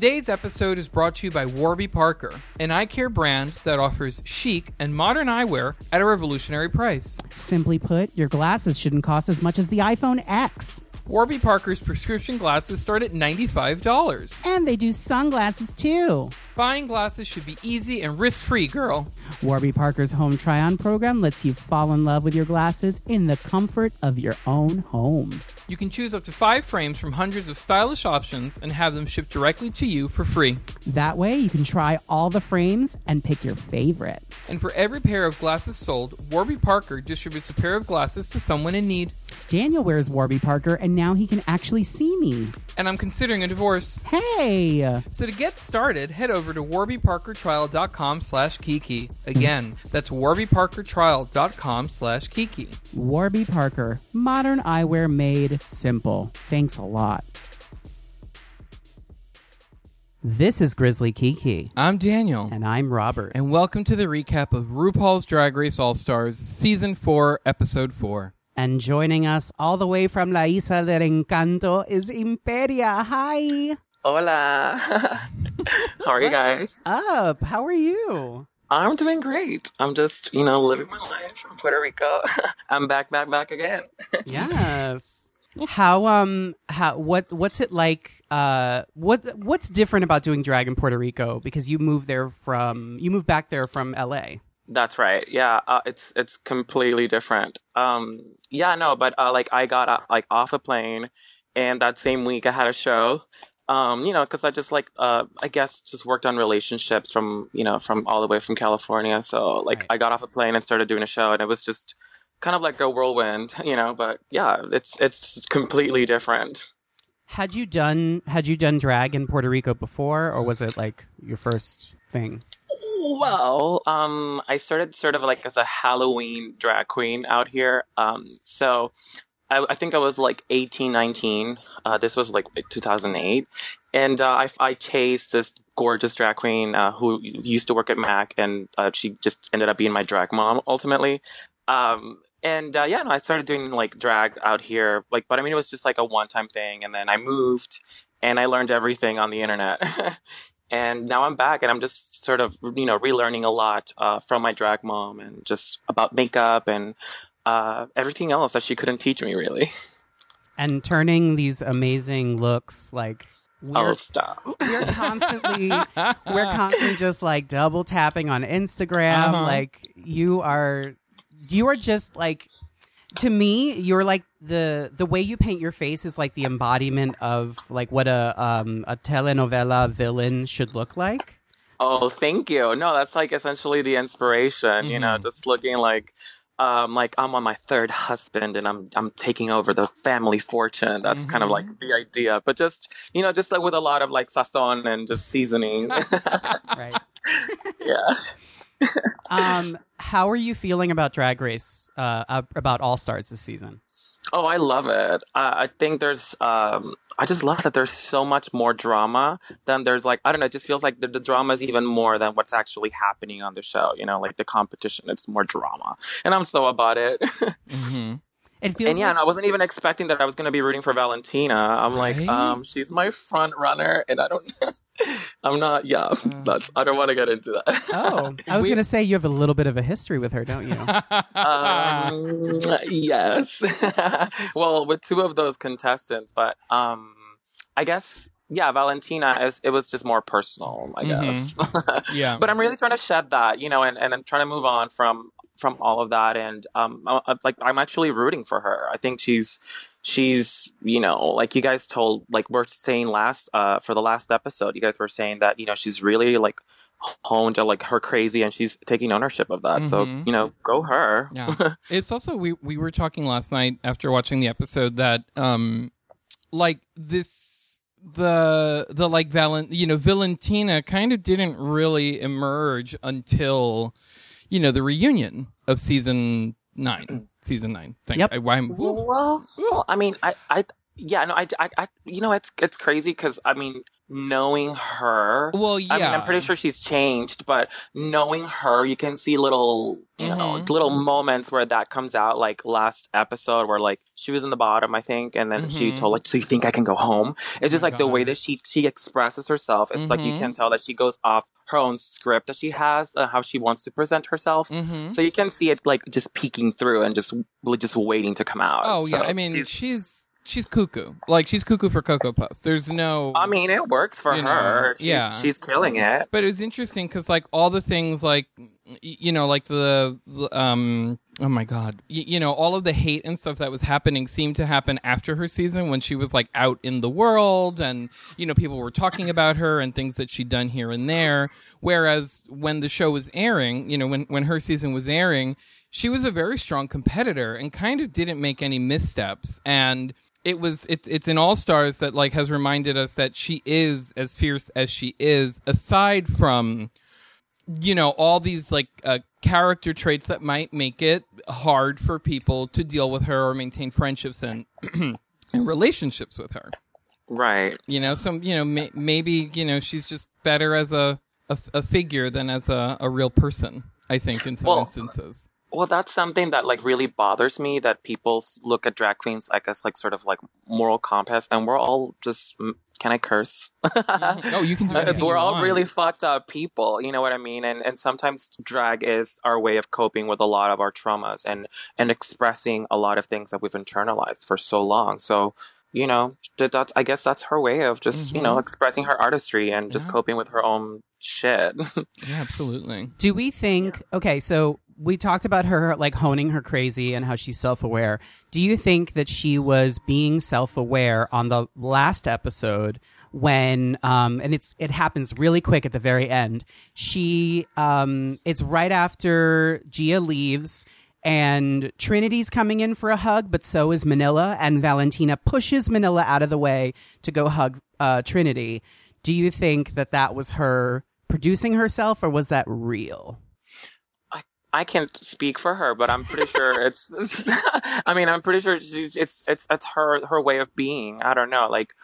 Today's episode is brought to you by Warby Parker, an eye care brand that offers chic and modern eyewear at a revolutionary price. Simply put, your glasses shouldn't cost as much as the iPhone X. Warby Parker's prescription glasses start at $95. And they do sunglasses too. Buying glasses should be easy and risk free, girl. Warby Parker's home try on program lets you fall in love with your glasses in the comfort of your own home. You can choose up to five frames from hundreds of stylish options and have them shipped directly to you for free. That way, you can try all the frames and pick your favorite. And for every pair of glasses sold, Warby Parker distributes a pair of glasses to someone in need. Daniel wears Warby Parker, and now he can actually see me. And I'm considering a divorce. Hey! So to get started, head over to warbyparkertrial.com slash kiki. Again, that's warbyparkertrial.com slash kiki. Warby Parker, modern eyewear made simple. Thanks a lot. This is Grizzly Kiki, I'm Daniel. and I'm Robert. And welcome to the recap of RuPaul's Drag Race All Stars Season 4, Episode 4. And joining us all the way from La Isla del Encanto is Imperia. Hi. Hola. How are you guys? Up. How are you? I'm doing great. I'm just, you know, living my life in Puerto Rico. I'm back, back, back again. Yes. How um how what what's it like uh what what's different about doing drag in Puerto Rico because you moved there from you moved back there from LA. That's right. Yeah, uh, it's it's completely different. Um, yeah, no, but uh, like I got uh, like off a plane, and that same week I had a show. Um, you know, because I just like uh, I guess just worked on relationships from you know from all the way from California. So like Right. I got off a plane and started doing a show, and it was just kind of like a whirlwind, you know. But yeah, it's it's completely different. Had you done had you done drag in Puerto Rico before or was it like your first thing? Well, um, I started sort of like as a Halloween drag queen out here. Um, so I, I think I was like 18, 19. Uh, this was like 2008. And uh, I, I chased this gorgeous drag queen uh, who used to work at Mac, and uh, she just ended up being my drag mom ultimately. Um, and uh, yeah, no, I started doing like drag out here, like, but I mean, it was just like a one-time thing, and then I moved, and I learned everything on the internet. and now I'm back, and I'm just sort of, you know, relearning a lot uh, from my drag mom, and just about makeup and uh, everything else that she couldn't teach me, really. And turning these amazing looks like we're oh, stop! we're constantly we're constantly just like double tapping on Instagram. Uh-huh. Like you are, you are just like, to me, you're like the the way you paint your face is like the embodiment of like what a um a telenovela villain should look like. Oh, thank you. No, that's like essentially the inspiration. You know, Mhm. just looking like. Um, like I'm on my third husband and I'm I'm taking over the family fortune. That's kind of like the idea, but just you know, just like with a lot of like sazon and just seasoning. Right. yeah. Um, how are you feeling about Drag Race? Uh, about All Stars this season? Oh, I love it. Uh, I think there's, um, I just love that there's so much more drama than there's like, I don't know, it just feels like the, the drama is even more than what's actually happening on the show. You know, like the competition, it's more drama. And I'm so about it. hmm It feels and yeah, like- and I wasn't even expecting that I was going to be rooting for Valentina. I'm like, um, she's my front runner, and I don't, I'm not, yeah, that's, I don't want to get into that. Oh, I was We- gonna say you have a little bit of a history with her, don't you? um, yes. well, with two of those contestants, but um, I guess yeah, Valentina. Is, it was just more personal, I Mhm. guess. yeah. but I'm really trying to shed that, you know, and, and I'm trying to move on from from all of that, and um, I, I- like I'm actually rooting for her. I think she's she's you know like you guys told like we're saying last uh for the last episode you guys were saying that you know she's really like honed to like her crazy and she's taking ownership of that so Mhm. you know go her Yeah. it's also we we were talking last night after watching the episode that um like this the the like Valen you know Valentina kind of didn't really emerge until you know the reunion of season 9 season 9 thank Yep. I, why I'm, Well, well, I mean, I, I, yeah, no, I, I, I you know, it's it's crazy because I mean, knowing her. Well, yeah. I mean, I'm pretty sure she's changed, but knowing her, you can see little, you know, Mhm. little moments where that comes out. Like last episode, where like she was in the bottom, I think, and then she Mhm. told like, "So you think I can go home?" It's just my like the way that she she expresses herself. It's like you can tell that she goes off her own script that she has, uh, how she wants to present herself. hmm So you can see it like just peeking through and just just waiting to come out. Oh yeah, I mean she's she's cuckoo. Like she's cuckoo for Cocoa Puffs. There's no. I mean, it works for You know, her. She's, yeah. she's killing it. but it was interesting because like all the things like you know like the the, um oh my god y- you know all of the hate and stuff that was happening seemed to happen after her season when she was like out in the world and you know people were talking about her and things that she'd done here and there whereas when the show was airing you know when when her season was airing she was a very strong competitor and kind of didn't make any missteps and it was it, it's in all stars that like has reminded us that she is as fierce as she is aside from you know all these like uh, character traits that might make it hard for people to deal with her or maintain friendships and and relationships with her Right. you know so you know may, maybe you know she's just better as a a, a figure than as a, a real person i think in some Well, instances Well, that's something that like really bothers me that people look at drag queens like as like sort of like moral compass, and we're all just. Can I curse? oh you can do Uh, we're all want. really fucked up people you know what i mean? And and sometimes drag is our way of coping with a lot of our traumas and and expressing a lot of things that we've internalized for so long. So you know that- that's i guess that's her way of just you know expressing her artistry and just coping with her own shit. Yeah absolutely. Do we think okay, so we talked about her like honing her crazy and how she's self-aware. Do you think that she was being self-aware on the last episode when um and it's it happens really quick at the very end. She um it's right after Gia leaves and Trinity's coming in for a hug, but so is Manila, and Valentina pushes Manila out of the way to go hug uh, Trinity. Do you think that that was her producing herself, or was that real? I can't speak for her, but I'm pretty sure it's. I mean, I'm pretty sure she's. It's it's it's her her way of being. I don't know. Like,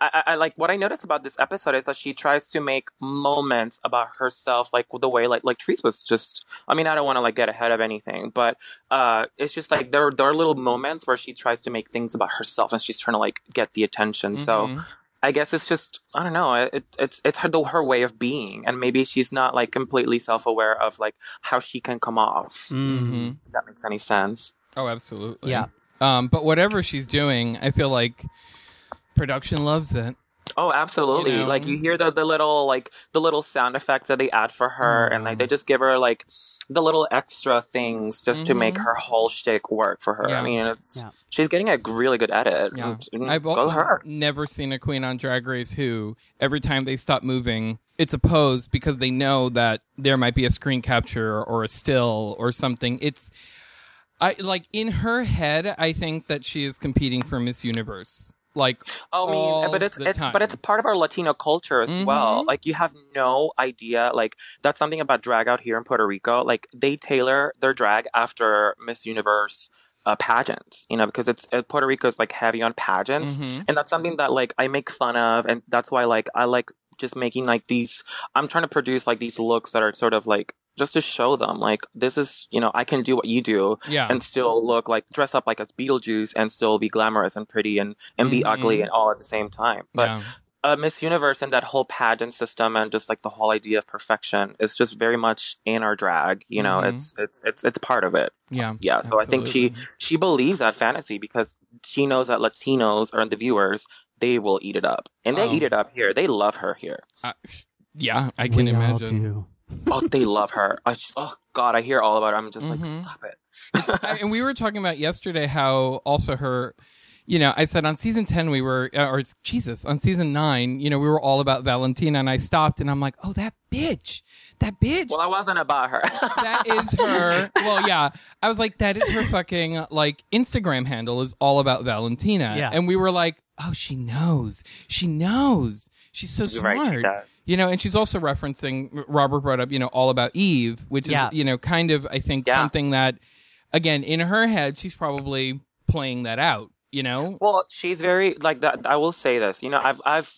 I, I like what I noticed about this episode is that she tries to make moments about herself, like the way like like Trees was just. I mean, I don't want to like get ahead of anything, but uh, it's just like there there are little moments where she tries to make things about herself, and she's trying to like get the attention. So. I guess it's just I don't know. It, it's it's her the, her way of being, and maybe she's not like completely self aware of like how she can come off. Mhm. If that makes any sense. oh absolutely Yeah. um but whatever she's doing i feel like production loves it Oh, absolutely! You know? Like you hear the the little like the little sound effects that they add for her, and like they Mm. just give her like the little extra things just to make Mhm. her whole shtick work for her. Yeah. I mean, it's Yeah. she's getting a really good edit. Yeah. And I've also her. never seen a queen on Drag Race who every time they stop moving, it's a pose because they know that there might be a screen capture or a still or something. It's I like in her head, I think that she is competing for Miss Universe. Like Oh, I mean, but it's it's time. but it's part of our Latino culture as well. Mhm. Like you have no idea. Like that's something about drag out here in Puerto Rico. Like they tailor their drag after Miss Universe uh, pageants. You know, because it's uh, Puerto Rico is like heavy on pageants, mhm. and that's something that like I make fun of, and that's why like I like just making like these. I'm trying to produce like these looks that are sort of like just to show them like this is you know I can do what you do yeah. and still look like dress up like as Beetlejuice and still be glamorous and pretty and and be Mhm. ugly and all at the same time. But yeah. uh, Miss Universe and that whole pageant system and just like the whole idea of perfection is just very much in our drag. You know, Mhm. it's it's it's it's part of it. Yeah. Yeah. So I think she she believes that fantasy because she knows that Latinos or the viewers they will eat it up and they Oh. eat it up here. They love her here. Uh, yeah, I can We all imagine. Do. Oh, they love her. I, oh God, I hear all about it. I'm just Mhm. like, stop it. I, and we were talking about yesterday how also her you know i said on season 10 we were uh, or jesus on season 9 you know we were all about valentina and i stopped and i'm like oh that bitch that bitch well, I wasn't about her. that is her well yeah i was like that is her fucking like instagram handle is all about valentina Yeah. and we were like oh she knows she knows she's so You're right, smart she does. you know and she's also referencing robert brought up you know all about eve which is Yeah. you know kind of i think Yeah. something that again in her head she's probably playing that out you know Well, she's very like that. I will say this. You know, I've I've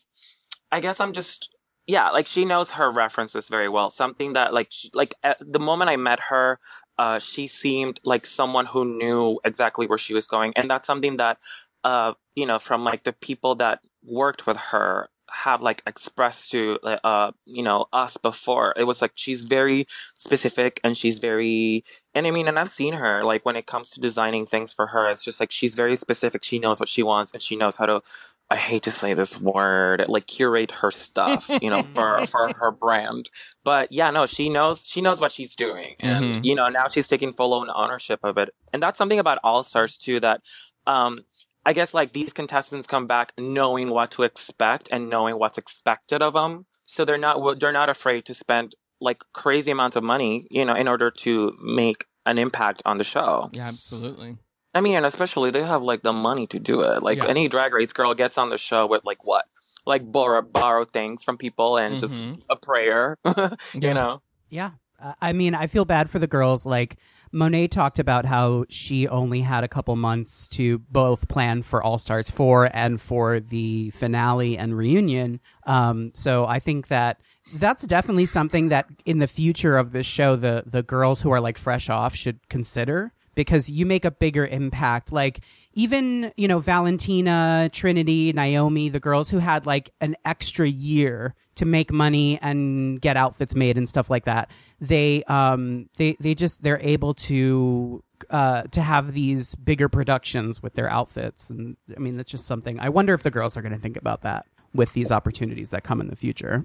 I guess I'm just yeah, like she knows her references very well. Something that like she, like at the moment I met her, uh, she seemed like someone who knew exactly where she was going, and that's something that uh, you know, from like the people that worked with her have like expressed to uh you know us before. It was like she's very specific and she's very and i mean and i've seen her like when it comes to designing things for her it's just like she's very specific. She knows what she wants and she knows how to i hate to say this word like curate her stuff you know for for her brand. But yeah no she knows she knows what she's doing and Mhm. you know now she's taking full own ownership of it. And that's something about all stars too that um I guess like these contestants come back knowing what to expect and knowing what's expected of them. So they're not they're not afraid to spend like crazy amounts of money, you know, in order to make an impact on the show. Yeah, absolutely. I mean, and especially they have like the money to do it. Like Yeah. any drag race girl gets on the show with like what? Like borrow borrow things from people and just Mhm. a prayer, Yeah. you know. Yeah. Uh, I mean, I feel bad for the girls. Like, Monet talked about how she only had a couple months to both plan for All Stars 4 and for the finale and reunion. Um, so I think that that's definitely something that in the future of this show, the, the girls who are like fresh off should consider because you make a bigger impact. Like, even, you know, Valentina, Trinity, Naomi, the girls who had like an extra year to make money and get outfits made and stuff like that. They um they they just they're able to uh to have these bigger productions with their outfits and I mean that's just something I wonder if the girls are going to think about that with these opportunities that come in the future.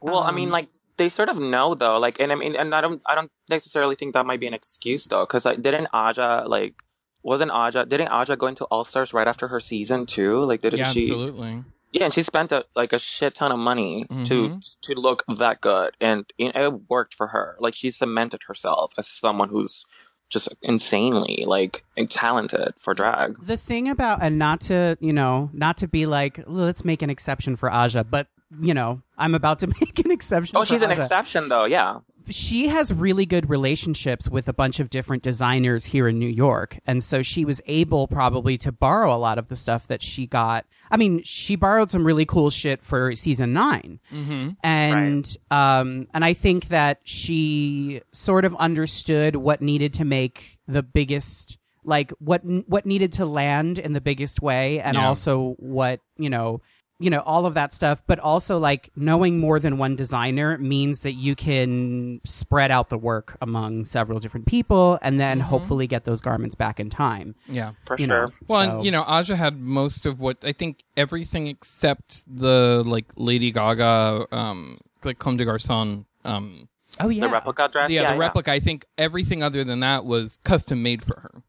Well, I mean, Um, like they sort of know though. Like, and I mean, and I don't, I don't necessarily think that might be an excuse though, because like, didn't Aja like, wasn't Aja, didn't Aja go into All Stars right after her season too? Like, didn't Yeah, she? absolutely. Yeah, and she spent a, like a shit ton of money to Mhm. to look that good, and you know, it worked for her. Like, she cemented herself as someone who's just insanely like talented for drag. The thing about and not to, you know, not to be like let's make an exception for Aja, but you know, I'm about to make an exception Oh, she's an Aja. exception though. Yeah. she has really good relationships with a bunch of different designers here in New York. And so she was able probably to borrow a lot of the stuff that she got. I mean, she borrowed some really cool shit for season 9 Mm-hmm. And um and I think that she sort of understood what needed to make the biggest like what what needed to land in the biggest way and Yeah. also what, you know, you know all of that stuff but also like knowing more than one designer means that you can spread out the work among several different people and then hopefully get those garments back in time Yeah. For you sure. know Well, So- and, you know, Aja had most of what I think everything except the like Lady Gaga, um, like Comme des Garçons, um, oh yeah The replica dress. yeah, yeah, the replica. I think everything other than that was custom made for her.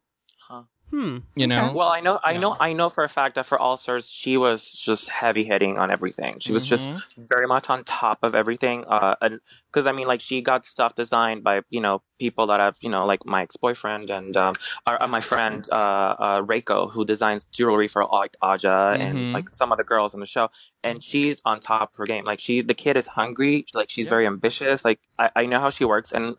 Hmm You know, Well, I know, I Yeah. know, I know for a fact that for All Stars, she was just heavy hitting on everything. She was just Mm-hmm. very much on top of everything. Uh, and because I mean, like, she got stuff designed by you know people that have you know like my ex boyfriend and um, or, uh, my friend uh, uh, Reiko, who designs jewelry for like Aja Mhm. and like some of the girls on the show. And she's on top of her game. Like she, the kid is hungry. Like she's Yeah. very ambitious. Like I, I know how she works and.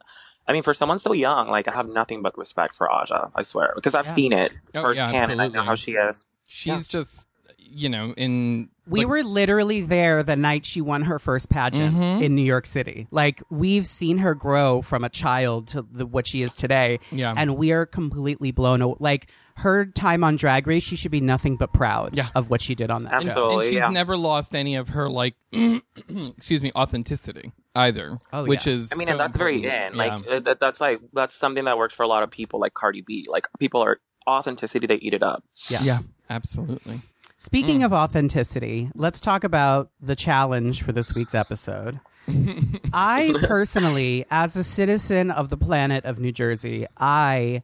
I mean, for someone so young, like I have nothing but respect for Aja. I swear, because I've Yes. seen it Oh, yeah, firsthand, and I know how she is. she's just, you know, in we like, were literally there the night she won her first pageant Mhm. in New York City. Like we've seen her grow from a child to the, what she is today, yeah, and we are completely blown away. Like her time on Drag Race, she should be nothing but proud Yeah. of what she did on that and, show. Absolutely. and she's yeah. never lost any of her like, excuse me, authenticity either. Oh, which yeah. is, I mean, so and that's very important. in. Like uh, that, that's like that's something that works for a lot of people, like Cardi B. Like people are authenticity; they eat it up. Yes. yeah, absolutely. Speaking Mm. of authenticity, let's talk about the challenge for this week's episode. I personally, as a citizen of the planet of New Jersey, I,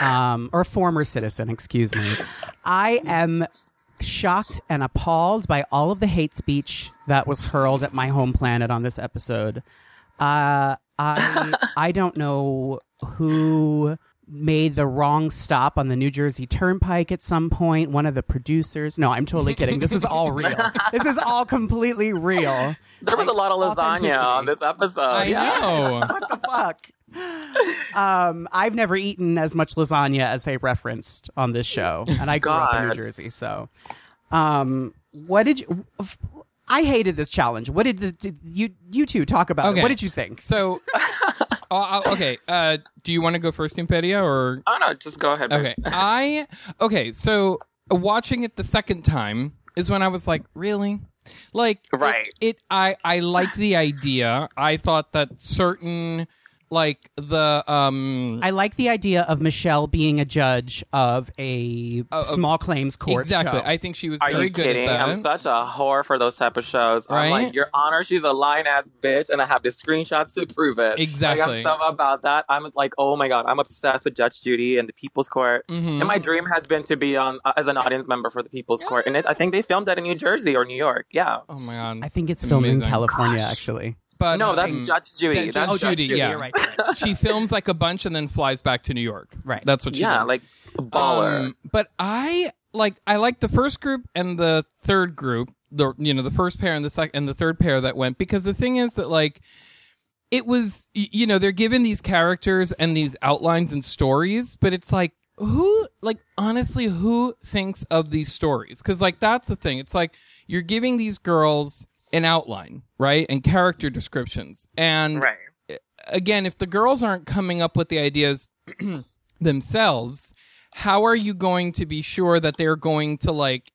um, or former citizen, excuse me, I am shocked and appalled by all of the hate speech that was hurled at my home planet on this episode. Uh, I I don't know who made the wrong stop on the New Jersey Turnpike at some point. One of the producers. No, I'm totally kidding. This is all real. this is all completely real. There was a lot of lasagna on this episode. I yeah. know. What the fuck? Um, I've never eaten as much lasagna as they referenced on this show, and I grew up in New Jersey. So, um, what did you? I hated this challenge. What did, the, did you you two talk about? it? What did you think? So, uh, okay. Uh, do you want to go first, Imperia, or Oh no, just go ahead. okay? I okay. So watching it the second time is when I was like, really, like, it- Right. It, I I like the idea. I thought that certain like the um I like the idea of Michelle being a judge of a Uh, small claims court exactly. show. I think she was Are very you good kidding? at that. I'm such a whore for those type of shows. I'm like, Your Honor, she's a lying ass bitch, and I have the screenshots to prove it. Exactly. Like, I'm so about that. I'm like, oh my god, I'm obsessed with Judge Judy and the People's Court. Mhm. And my dream has been to be on uh, as an audience member for the People's Court, and it, I think they filmed that in New Jersey or New York. Yeah. Oh my god. I think it's filmed in California, Gosh. actually. But no, that's um, Judge Judy. that- that's oh, Judge Judy, yeah. You're right. right. she films like a bunch and then flies back to New York. Right. That's what she Yeah, does. like baller. Um, but I like I like the first group and the third group, the you know the first pair and the second and the third pair that went because the thing is that like it was you know they're given these characters and these outlines and stories, but it's like who like honestly who thinks of these stories because like that's the thing it's like you're giving these girls an outline right and character descriptions and right. again, if the girls aren't coming up with the ideas themselves, how are you going to be sure that they're going to like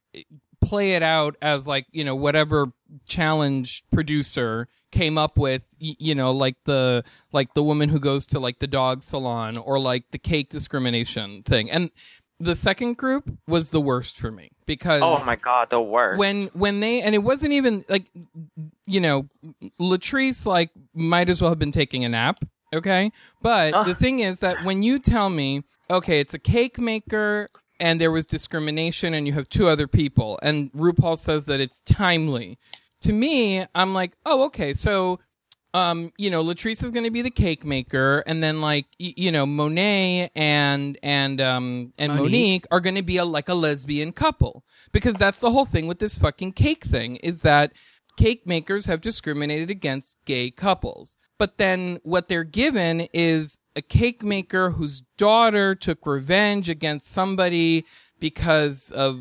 play it out as like, you know, whatever challenge producer came up with, you know, like the like the woman who goes to like the dog salon or like the cake discrimination thing. And the second group was the worst for me because Oh my god, the worst. when when they and it wasn't even like you know latrice like might as well have been taking a nap okay but Ugh. the thing is that when you tell me okay it's a cake maker and there was discrimination and you have two other people and rupaul says that it's timely to me i'm like oh okay so um, you know, Latrice is going to be the cake maker, and then like y- you know, Monet and and um and Monique. Monique, are going to be a like a lesbian couple because that's the whole thing with this fucking cake thing is that cake makers have discriminated against gay couples. But then what they're given is a cake maker whose daughter took revenge against somebody because of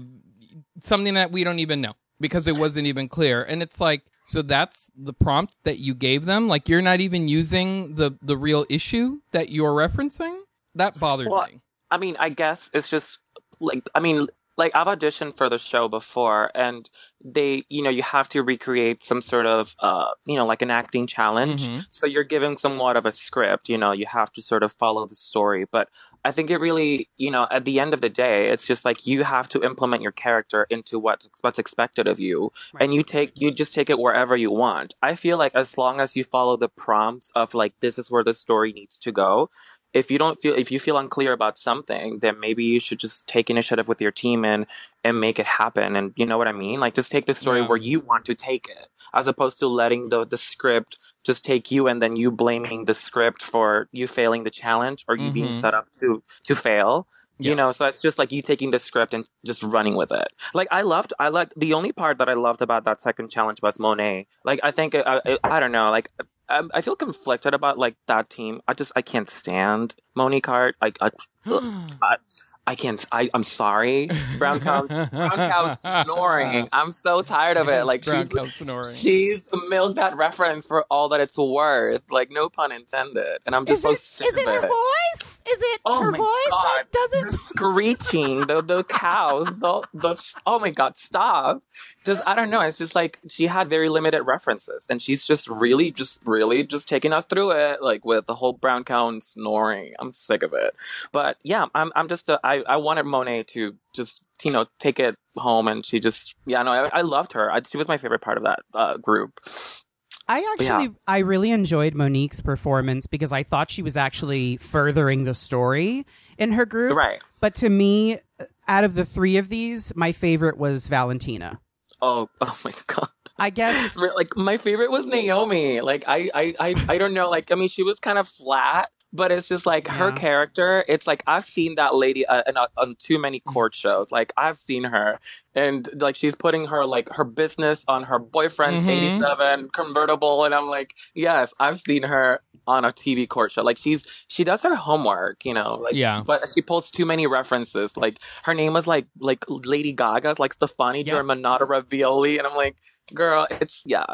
something that we don't even know because it wasn't even clear. And it's like, so that's the prompt that you gave them? Like you're not even using the the real issue that you're referencing? That bothered Well, me. I mean, I guess it's just like I mean, like I've auditioned for the show before, and they, you know, you have to recreate some sort of, uh, you know, like an acting challenge. Mhm. So you're given somewhat of a script. You know, you have to sort of follow the story. But I think it really, you know, at the end of the day, it's just like you have to implement your character into what's what's expected of you, and you take you just take it wherever you want. I feel like as long as you follow the prompts of like this is where the story needs to go, if you don't feel if you feel unclear about something then maybe you should just take initiative with your team and and make it happen and you know what i mean like just take the story Yeah. where you want to take it as opposed to letting the the script just take you and then you blaming the script for you failing the challenge or you being Mhm. set up to to fail Yeah. you know so it's just like you taking the script and just running with it like i loved i like the only part that i loved about that second challenge was monet like i think i, I, I don't know like I, I feel conflicted about like that team. I just I can't stand Monique Heart. Like I, hmm. I, I can't. I I'm sorry. Brown cow, brown cow snoring. I'm so tired of it. Like Brown she's cow snoring. she's milked that reference for all that it's worth. Like no pun intended. And I'm just so sick of it. voice? Is it Oh her voice God. that does The screeching, the the cows, the the oh my god, stop! Just I don't know. It's just like she had very limited references, and she's just really, just really, just taking us through it, like with the whole brown cow and snoring. I'm sick of it. But yeah, I'm I'm just uh, I I wanted Monet to just you know take it home, and she just yeah no I, I loved her. I, she was my favorite part of that uh, group. I actually, I really enjoyed Monique's performance because I thought she was actually furthering the story in her group. Right. But to me, out of the three of these, my favorite was Valentina. Oh oh my god. I guess like my favorite was Naomi. Like I, I, I, I don't know. Like I mean, she was kind of flat, but it's just like her character. It's like I've seen that lady uh, in, uh, on too many court shows. Like I've seen her, and like she's putting her like her business on her boyfriend's Mhm. eighty seven convertible, and I'm like, yes, I've seen her on a TV court show. Like she's she does her homework, you know. Like Yeah. but she pulls too many references. Like her name was like like Lady Gaga's like Stefani Yeah. Germanotta Ravioli, and I'm like, Girl, it's yeah,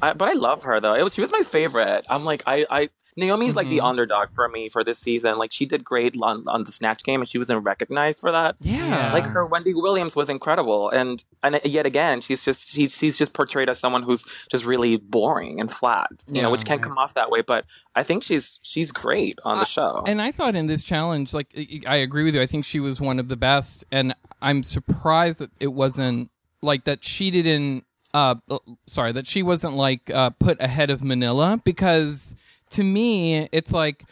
I, but I love her though. It was she was my favorite. I'm like I I Naomi's like the Mhm. underdog for me for this season. Like she did great on, on the snatch game, and she wasn't recognized for that. Yeah. Like her Wendy Williams was incredible, and and yet again she's just she's she's just portrayed as someone who's just really boring and flat, you know, which can come off that way. But I think she's she's great on the I- show. And I thought in this challenge, like I- I agree with you. I think she was one of the best, and I'm surprised that it wasn't like that. She didn't. Uh, uh, sorry, that she wasn't like uh, put ahead of Manila because to me, it's like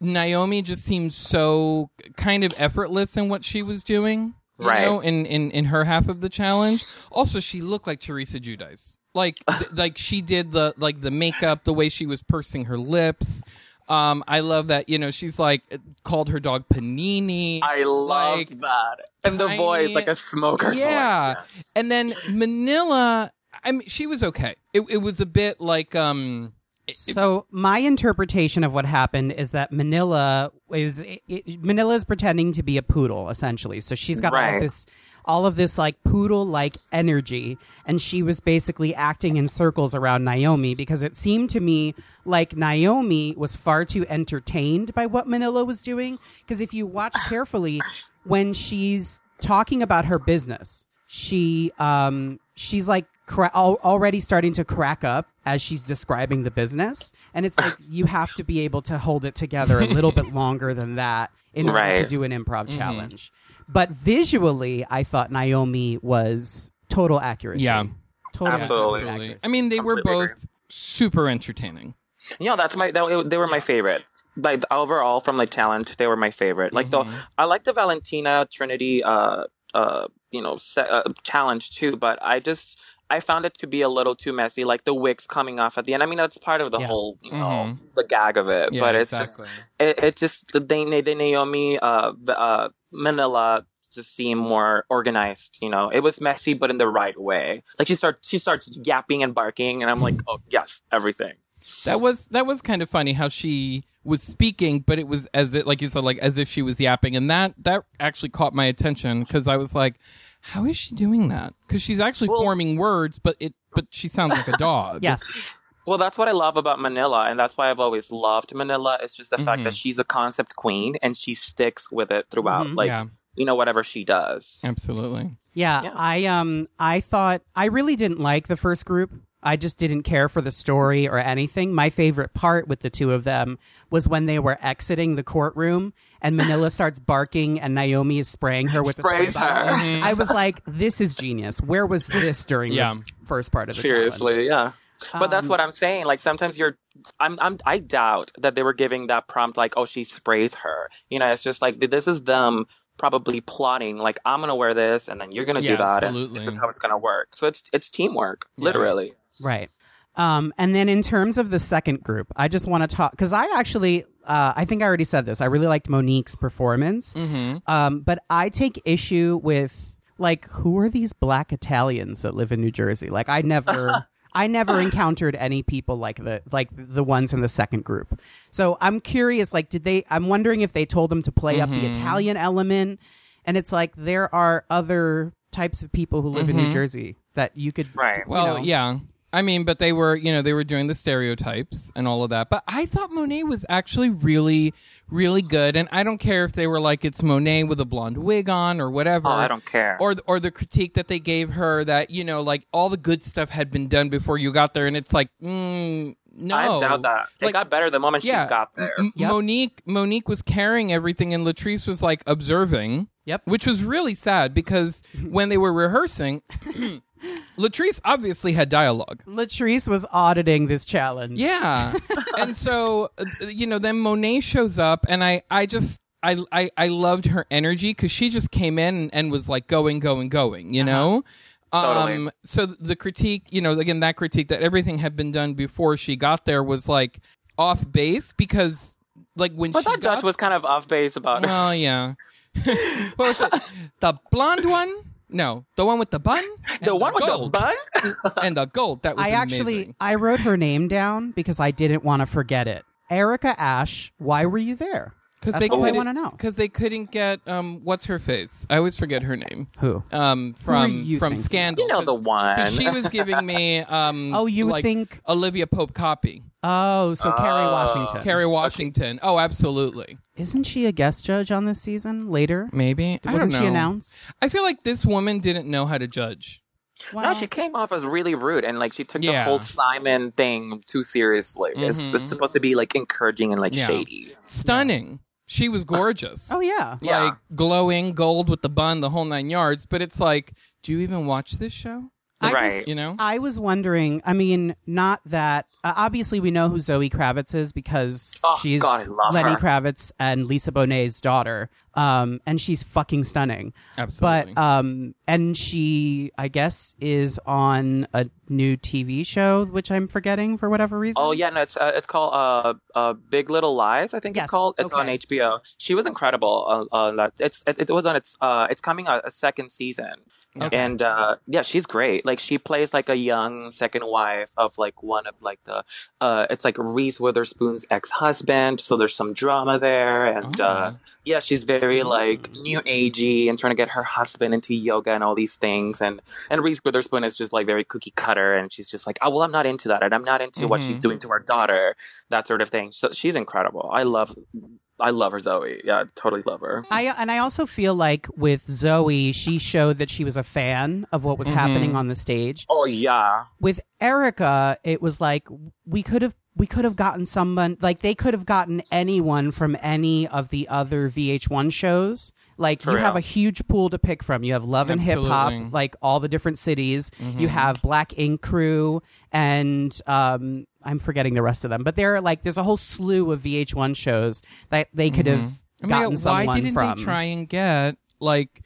Naomi just seemed so kind of effortless in what she was doing. you Right. know, in, in, in her half of the challenge. Also, she looked like Teresa Giudice. Like, th- like she did the like the makeup, the way she was pursing her lips. Um, I love that. You know, she's like called her dog Panini. I loved like, that, and the tiny- voice like a smoker's Yeah. voice. yes. And then Manila, I mean, she was okay. It, it was a bit like um. So my interpretation of what happened is that Manila is it, it- Manila is pretending to be a poodle essentially. So she's got all Right. of this all of this like poodle like energy and she was basically acting in circles around Naomi because it seemed to me like Naomi was far too entertained by what Manila was doing because if you watch carefully when she's talking about her business she um she's like cra- al- already starting to crack up as she's describing the business and it's like you have to be able to hold it together a little bit longer than that in order to do an improv challenge but visually i thought naomi was total accuracy Yeah. total Absolutely. accuracy. I mean, they were Completely both super entertaining. Yeah, that's my that, they were my favorite. Like overall from like talent, they were my favorite. Like Mm-hmm. the I like the Valentina Trinity uh uh you know se- uh, challenge too, but I just I found it to be a little too messy. Like the wicks coming off at the end. I mean, that's part of the Yeah. whole you know Mhm. the gag of it. Yeah, but it's exactly. just it, it just the, the, the Naomi uh uh Manila just seem more organized. You know, it was messy, but in the right way. Like she starts she starts yapping and barking, and I'm like, oh yes, everything. That was that was kind of funny how she was speaking, but it was as it like you said, like as if she was yapping, and that that actually caught my attention because I was like, how is she doing that? Because she's actually Well- forming words, but it but she sounds like a dog. yes Well, that's what I love about Manila, and that's why I've always loved Manila. It's just the fact Mhm. that she's a concept queen and she sticks with it throughout. Mhm. Like, yeah, you know, whatever she does. absolutely. Yeah, Yeah. I um I thought I really didn't like the first group. I just didn't care for the story or anything. My favorite part with the two of them was when they were exiting the courtroom and Manila starts barking and Naomi is spraying her with Sprays the spray bottle. her. Mhm. I was like, this is genius. Where was this during Yeah. the first part of the challenge? Seriously, yeah. But that's Um, what I'm saying. Like sometimes you're, I'm, I'm, I doubt that they were giving that prompt like, oh, she sprays her. You know, it's just like this is them probably plotting. Like I'm gonna wear this, and then you're gonna do that, absolutely. and this is how it's gonna work. So it's it's teamwork, Yeah. literally. Right. Um, and then in terms of the second group, I just want to talk because I actually, uh, I think I already said this. I really liked Monique's performance. Mm-hmm. Um, but I take issue with like who are these black Italians that live in New Jersey? Like I never I never encountered any people like the like the ones in the second group. So I'm curious like did they I'm wondering if they told them to play up the Mhm. Italian element and it's like there are other types of people who live in New Mhm. Jersey that you could Right. you Well, know. yeah. I mean, but they were, you know, they were doing the stereotypes and all of that. But I thought Monet was actually really, really good. And I don't care if they were like it's Monet with a blonde wig on or whatever. Oh, I don't care. Or or the critique that they gave her that you know, like all the good stuff had been done before you got there, and it's like, mm, no, I doubt that. It Like- got better the moment yeah, she got there. M- Yep. Monique Monique was carrying everything, and Latrice was like observing. Yep. Which was really sad because when they were rehearsing, Latrice obviously had dialogue. Latrice was auditing this challenge. Yeah. and so, uh, you know, then Monet shows up, and I, I just. I, I, I loved her energy because she just came in and was like going, going, going, you know? Totally. Um, so the critique, you know, again, that critique that everything had been done before she got there was like off base because, like, when But she that got judge was kind of off base about it. well, yeah. what was it? The blonde one? No, the one with the bun. and the one with the gold. bun? and the gold. That was I actually. I wrote her name down because I didn't want to forget it. Erica Ash, why were you there? Because they couldn't- want to know. Because they couldn't get um, what's her face? I always forget her name. Who? Um, from you from thinking Scandal. You know the 'Cause- one. 'cause she was giving me um. Oh, you like think? Olivia Pope copy. Oh, so Kerry Oh. Washington. Kerry Washington. Oh, absolutely. Isn't she a guest judge on this season later? Maybe. I Wasn't don't she announced? I feel like this woman didn't know how to judge. No, she came off as really rude and like she took Yeah. the whole Simon thing too seriously. It's, it's supposed to be like encouraging and like Yeah. shady. Stunning. She was oh, gorgeous. Oh yeah. Yeah. Like glowing gold with the bun, the whole nine yards. But it's like, do you even watch this show? I right. just- You know? I was wondering. I mean, not that. Uh, obviously, we know who Zoe Kravitz is because Oh, she's God, Lenny her. Kravitz and Lisa Bonet's daughter. Um, and she's fucking stunning. Absolutely. But um, and she, I guess, is on a new TV show, which I'm forgetting for whatever reason. Oh yeah, no, it's uh, it's called uh, uh Big Little Lies. I think Yes, it's called. It's on. HBO. She was incredible. Uh, uh, it's it, it was on its uh it's coming out a second season. Okay. And uh, yeah, she's great. Like she plays like a young second wife of like one of like the uh, it's like Reese Witherspoon's ex husband. So there's some drama there, and Oh. uh, yeah, she's very like new agey and trying to get her husband into yoga and all these things. And and Reese Witherspoon is just like very cookie cutter, and she's just like, oh well, I'm not into that, and I'm not into what Mhm. she's doing to her daughter, that sort of thing. So she's incredible. I love. I love her, Zoe. Yeah, I totally love her. I and I also feel like with Zoe, she showed that she was a fan of what was Mhm. happening on the stage. Oh yeah, With Erica, it was like we could have we could have gotten someone like they could have gotten anyone from any of the other VH1 shows. Like For you have a huge pool to pick from. You have Love and Hip Hop, like all the different cities. Mhm. You have Black Ink Crew, and um, I'm forgetting the rest of them. But there are like there's a whole slew of VH1 shows that they could have my gotten God, why someone didn't from. they try and get like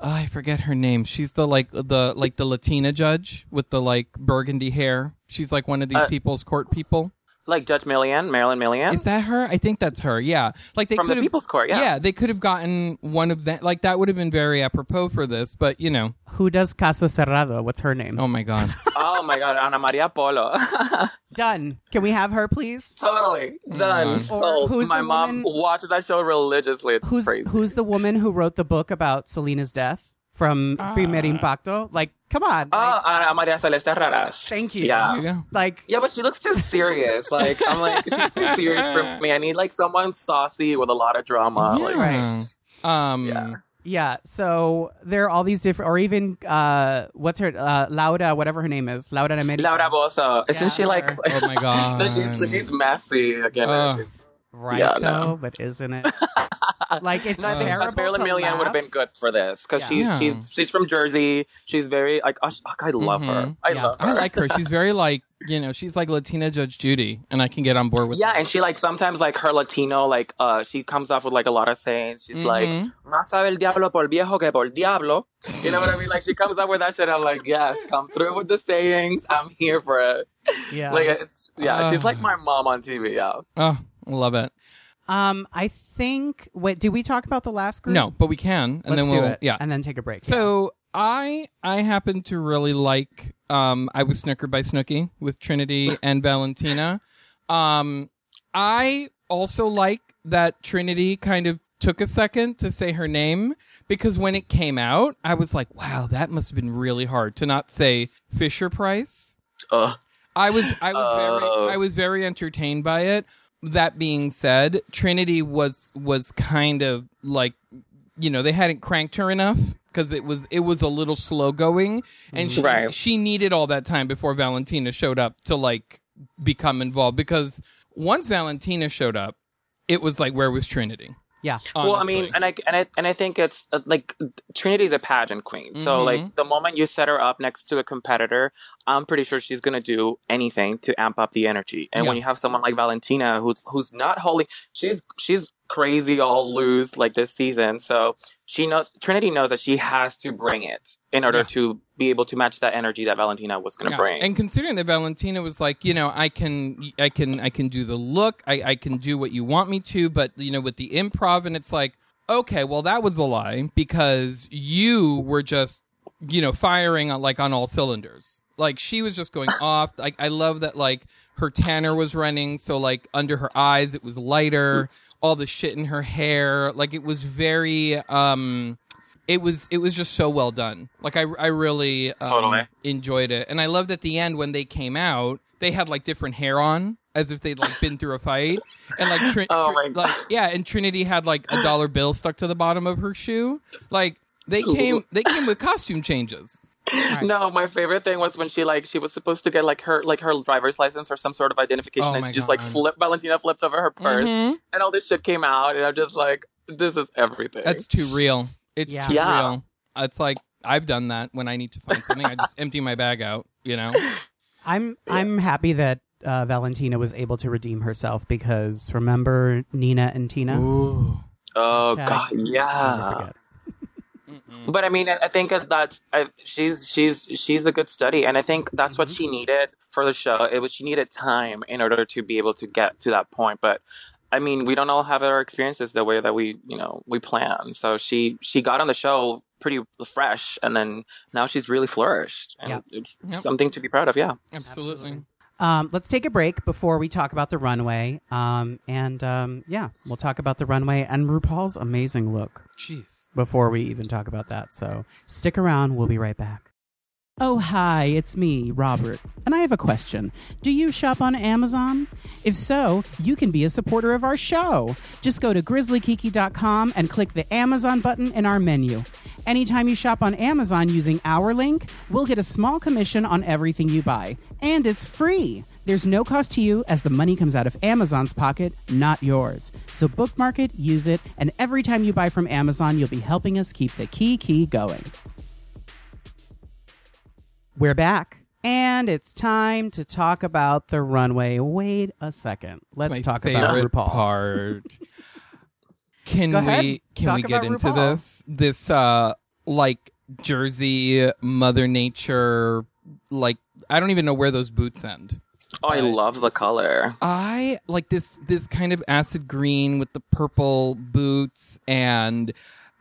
oh, I forget her name. She's the like the like the Latina judge with the like burgundy hair. She's like one of these Uh, people's court people. Like Judge Milian, Marilyn Milian Is that her? I think that's her. Yeah. Like they from the People's Court. Yeah. Yeah, they could have gotten one of them. Like that would have been very apropos for this, but you know. Who does Caso Cerrado? What's her name? Oh my god. oh my God, Ana Maria Polo. Done. Can we have her, please? totally oh God. done. Or Sold. who's My mom woman- watches that show religiously. It's Who's crazy. who's the woman who wrote the book about Selena's death from ah. Primer Impacto? Like, come on. Oh, like, Ana Maria Celeste Arrarás. Thank you. Yeah. You like Yeah, but she looks too serious. Like I'm like she's too serious for me. I need like someone saucy with a lot of drama. Like Yeah. Um Yeah. yeah. So there are all these different, or even uh, what's her uh, Laura, whatever her name is, Laura America. Laura Bozzo. Isn't Yeah, she like? her. Oh my god. no, she's she's messy again. Ugh. she's- right Yeah, though, no. but isn't it? like it's no, I think terrible. uh, Marilyn to Milian would have been good for this because Yeah. she's Yeah. she's she's from Jersey. She's very like oh, sh- I love her. Mhm. I Yeah. love her. I like her. She's very like you know, she's like Latina Judge Judy, and I can get on board with Yeah, and she like sometimes like her Latino like uh she comes off with like a lot of sayings. She's like Mhm. más sabe el diablo por viejo que por diablo. You know what I mean? Like she comes up with that shit. I'm like, yes, come through with the sayings. I'm here for it. Yeah. Like it's yeah, she's Uh. like my mom on TV. Yeah. Oh, love it. um, I think. Wait, did we talk about the last group? No, but we can, and Let's then do we'll it. yeah. and then take a break. So I I happen to really like um I was snookered by Snooki with Trinity and Valentina. Um I also like that Trinity kind of took a second to say her name because when it came out, I was like, wow, that must have been really hard to not say Fisher Price. Ugh. I was I was Oh. very I was very entertained by it. That being said, Trinity was was kind of like you know, they hadn't cranked her enough because it was it was a little slow going and she Right. she needed all that time before Valentina showed up to like become involved because once Valentina showed up, it was like where was Trinity? Yeah, Well, I mean, and I and I and I think it's uh, like Trinity's a pageant queen. So Mhm. like the moment you set her up next to a competitor, I'm pretty sure she's gonna do anything to amp up the energy. And when you have someone like Valentina, who's who's not holding, she's she's crazy all loose like this season. So she knows Trinity knows that she has to bring it in order Yeah. to be able to match that energy that Valentina was gonna Yeah. bring. And considering that Valentina was like, you know, I can, I can, I can do the look, I, I can do what you want me to, but you know, with the improv, and it's like, okay, well, that was a lie because you were just, you know, firing on like on all cylinders. Like she was just going off. Like I love that, like her tanner was running, so like under her eyes it was lighter. All the shit in her hair. Like it was very um it was it was just so well done. Like I I really um, Totally. enjoyed it. And I loved at the end when they came out, they had like different hair on as if they'd like been through a fight. And like Trin- Oh my like yeah, and Trinity had like a dollar bill stuck to the bottom of her shoe. Like they came they came with costume changes. No, my favorite thing was when she like she was supposed to get like her like her driver's license or some sort of identification, Oh and my she just like God. flip Valentina flips over her purse, Mhm. and all this shit came out, and I'm just like, this is everything. That's too real. It's Yeah. too Yeah. real. It's like I've done that when I need to find something. I just empty my bag out, you know. I'm I'm happy that uh, Valentina was able to redeem herself because remember Nina and Tina? Ooh. oh Hashtag god, never yeah. Forget. But I mean, I I think that's I, she's she's she's a good study, and I think that's what mm-hmm. she needed for the show. It was she needed time in order to be able to get to that point. But I mean, we don't all have our experiences the way that we you know we plan. So she she got on the show pretty fresh, and then now she's really flourished, and Yep. it's Yep. something to be proud of. Yeah. Absolutely. Um, let's take a break before we talk about the runway. Um, and um, yeah, we'll talk about the runway and RuPaul's amazing look Jeez. before we even talk about that. So stick around. We'll be right back. Oh, hi, it's me, Robert. And I have a question. Do you shop on Amazon? If so, you can be a supporter of our show. Just go to grizzlykiki.com and click the Amazon button in our menu. Anytime you shop on Amazon using our link, we'll get a small commission on everything you buy. And it's free. There's no cost to you as the money comes out of Amazon's pocket, not yours. So bookmark it, use it, and every time you buy from Amazon, you'll be helping us keep the Kiki going. We're back. And it's time to talk about the runway. Wait a second. Let's talk about RuPaul. part. Can Go we ahead. can Talk we get into RuPaul. this? This uh like Jersey Mother Nature like I don't even know where those boots end. Oh, I love the color. I like this this kind of acid green with the purple boots and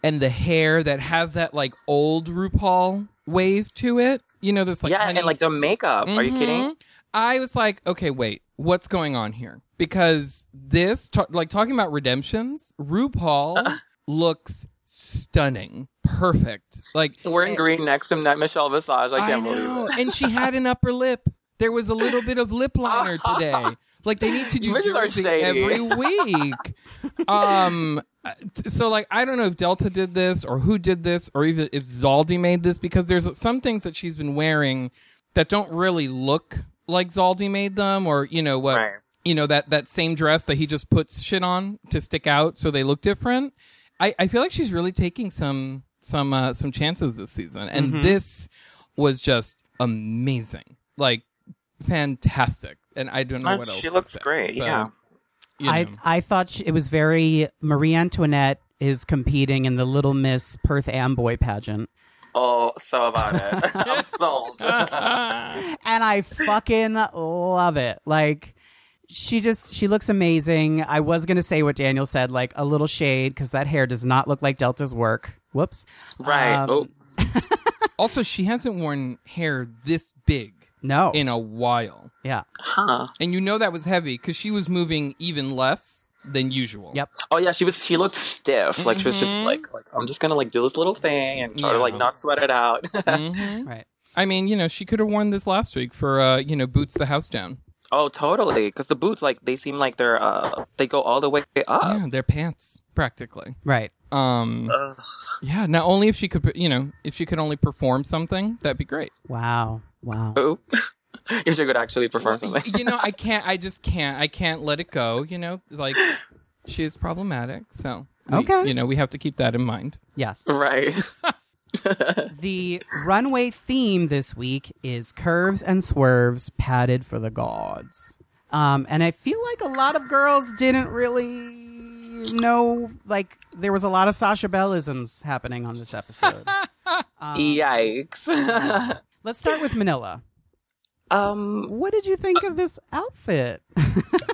and the hair that has that like old RuPaul wave to it. You know, this like yeah, honey- and like the makeup. Are you kidding? Mhm. I was like, okay, wait, what's going on here? Because this, ta- like talking about redemptions, RuPaul looks stunning, perfect. Like We're in green next to that Michelle Visage. I I can't know, believe it. and she had an upper lip. There was a little bit of lip liner today. Like they need to do Jersey every week. um, so like I don't know if Delta did this or who did this or even if Zaldy made this because there's some things that she's been wearing that don't really look like Zaldy made them or you know what Right. you know that that same dress that he just puts shit on to stick out so they look different. I I feel like she's really taking some some uh, some chances this season, and Mm-hmm. this was just amazing, like fantastic. And I don't know Uh, what else. she to looks say, great, but, yeah. you I. I thought she, it was very Marie Antoinette is competing in the Little Miss Perth Amboy pageant, Oh, so about it. I'm sold. and I fucking love it. Like she just she looks amazing. I was gonna say what Daniel said, like a little shade because that hair does not look like Delta's work. Whoops. right. Um, oh, also, she hasn't worn hair this big No. in a while, yeah. huh. and you know that was heavy because she was moving even less than usual. Yep. Oh yeah, she was. She looked stiff. Like she was just Mhm. like, like I'm just gonna like do this little thing and try to like not sweat it out. Mhm. Right. I mean, you know, she could have worn this last week for, uh, you know, boots the house down. Oh, totally. Because the boots, like, they seem like they're uh, they go all the way up. yeah, they're pants practically. Right. Um, Ugh. yeah. Not only if she could, you know, if she could only perform something, that'd be great. Wow. Wow. Oh, if she could actually perform something. you know, I can't. I just can't. I can't let it go. You know, like she is problematic. So we- Okay. you know, we have to keep that in mind. Yes. right. The runway theme this week is curves and swerves padded for the gods. Um, and I feel like a lot of girls didn't really know, like, there was a lot of Sasha Bellisms happening on this episode. Um, Yikes. Let's start with Manila. um. What did you think of this outfit?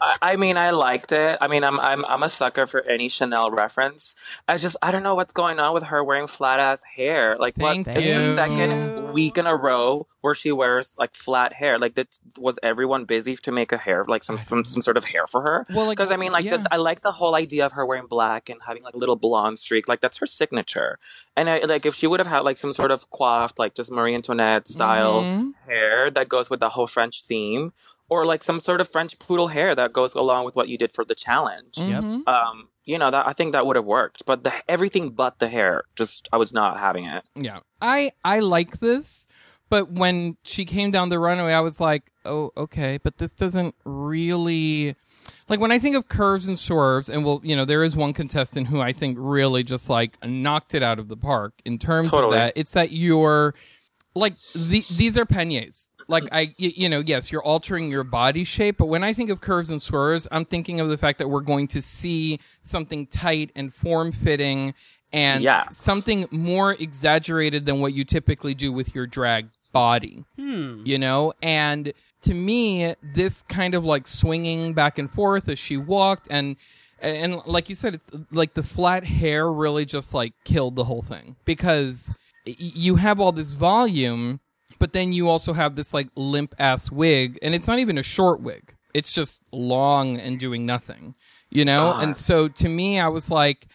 I, I mean, I liked it. I mean, I'm I'm I'm a sucker for any Chanel reference. I just I don't know what's going on with her wearing flat ass hair. Like, Thank what? It's the you. second week in a row where she wears like flat hair. Like, that was everyone busy to make a hair like some some some sort of hair for her? Well, like, Because I mean, like, yeah. the, I like the whole idea of her wearing black and having like a little blonde streak. Like, that's her signature. And I, like, if she would have had like some sort of coiffed, like just Marie Antoinette style Mhm. hair that goes with the whole French theme, or like some sort of French poodle hair that goes along with what you did for the challenge. Yep. Mhm. Um, you know, that I think that would have worked. But the everything but the hair, just I was not having it. Yeah. I I like this, but when she came down the runway, I was like, "Oh, okay, but this doesn't really like when I think of curves and swerves and well, you know, there is one contestant who I think really just like knocked it out of the park in terms Totally. of that. It's that you're like the, these are panniers. Like I, you know, yes, you're altering your body shape, but when I think of curves and swerves, I'm thinking of the fact that we're going to see something tight and form fitting and Yeah. something more exaggerated than what you typically do with your drag body Hmm. you know and to me this kind of like swinging back and forth as she walked and and like you said it's like the flat hair really just like killed the whole thing because you have all this volume but then you also have this like limp ass wig and it's not even a short wig it's just long and doing nothing you know God. and so to me i was like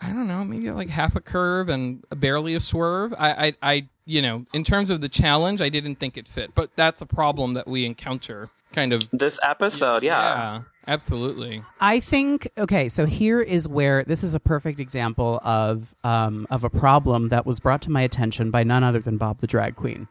I don't know, maybe like half a curve and barely a swerve. I, I, I, you know, in terms of the challenge, I didn't think it fit, but that's a problem that we encounter kind of. This episode, yeah. absolutely. I think okay, so here is where this is a perfect example of um, of a problem that was brought to my attention by none other than Bob the drag queen.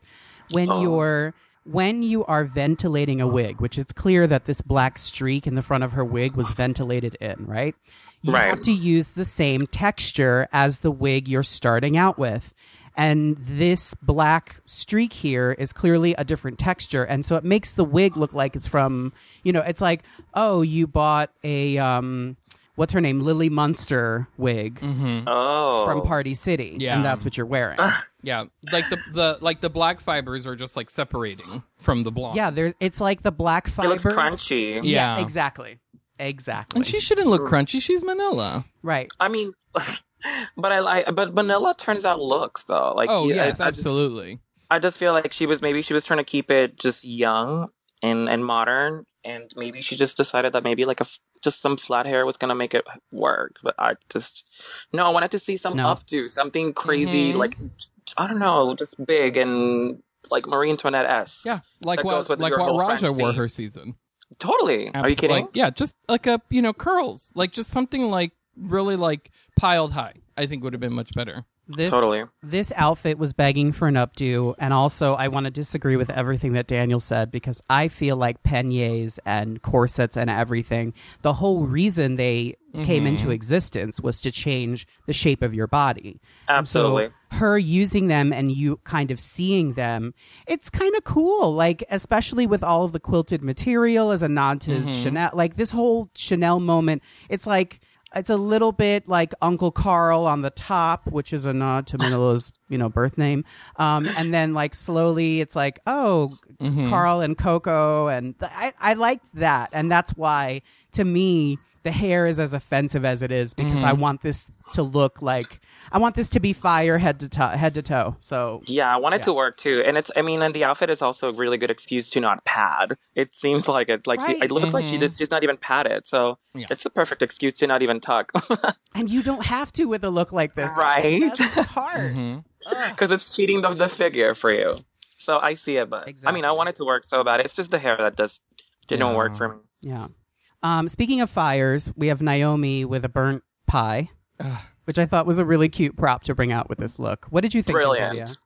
When Oh. you're when you are ventilating a wig, which it's clear that this black streak in the front of her wig was ventilated in, right? You Right. have to use the same texture as the wig you're starting out with. And this black streak here is clearly a different texture. And so it makes the wig look like it's from, you know, it's like, oh, you bought a, um, what's her name? Lily Munster wig mm-hmm. Oh, from Party City. Yeah. And that's what you're wearing. Yeah, like the the like the black fibers are just like separating from the blonde. yeah, there's, it's like the black It fibers. looks crunchy. Yeah. exactly. Exactly. and she shouldn't look crunchy. She's Manila. right. I mean, but I like, but Manila turns out looks though. Like, Oh yeah, yes, I, I just- absolutely. I just feel like she was maybe she was trying to keep it just young and and modern, and maybe she just decided that maybe like a f- just some flat hair was gonna make it work. But I just no, I wanted to see some No. updo, something crazy, Mhm. like I don't know, just big and like Marie Antoinette s. Yeah, like what with like what Raja French wore theme. her season. totally. Are you kidding? Like, yeah, just like a you know curls, like just something like really like piled high. I think would have been much better. This, Totally. This outfit was begging for an updo, and also I want to disagree with everything that Daniel said because I feel like panniers and corsets and everything. The whole reason they came mm-hmm. into existence was to change the shape of your body. And so Absolutely. her using them and you kind of seeing them, it's kind of cool. Like especially with all of the quilted material as a nod to mm-hmm. Chanel. Like this whole Chanel moment, it's like it's a little bit like Uncle Karl on the top, which is a nod to Manila's, you know, birth name. Um, and then like slowly, it's like, oh, Karl and Coco, and th- I I liked that, and that's why to me the hair is as offensive as it is because I want this to look like I want this to be fire head to toe, head to toe. So Yeah, I want it to work too, and it's. I mean, and the outfit is also a really good excuse to not pad. It seems like it. Like she, Right. it looks like she did. She's not even padded, so Yeah. it's the perfect excuse to not even tuck. and you don't have to with a look like this, Right. That's the part. Mm-hmm. because it's cheating the, the figure for you. So I see it, but I mean, I want it to work so bad. It's just the hair that just didn't Yeah. work for me. Yeah. Um, speaking of fires, we have Naomi with a burnt pie, which I thought was a really cute prop to bring out with this look. What did you think? Brilliant.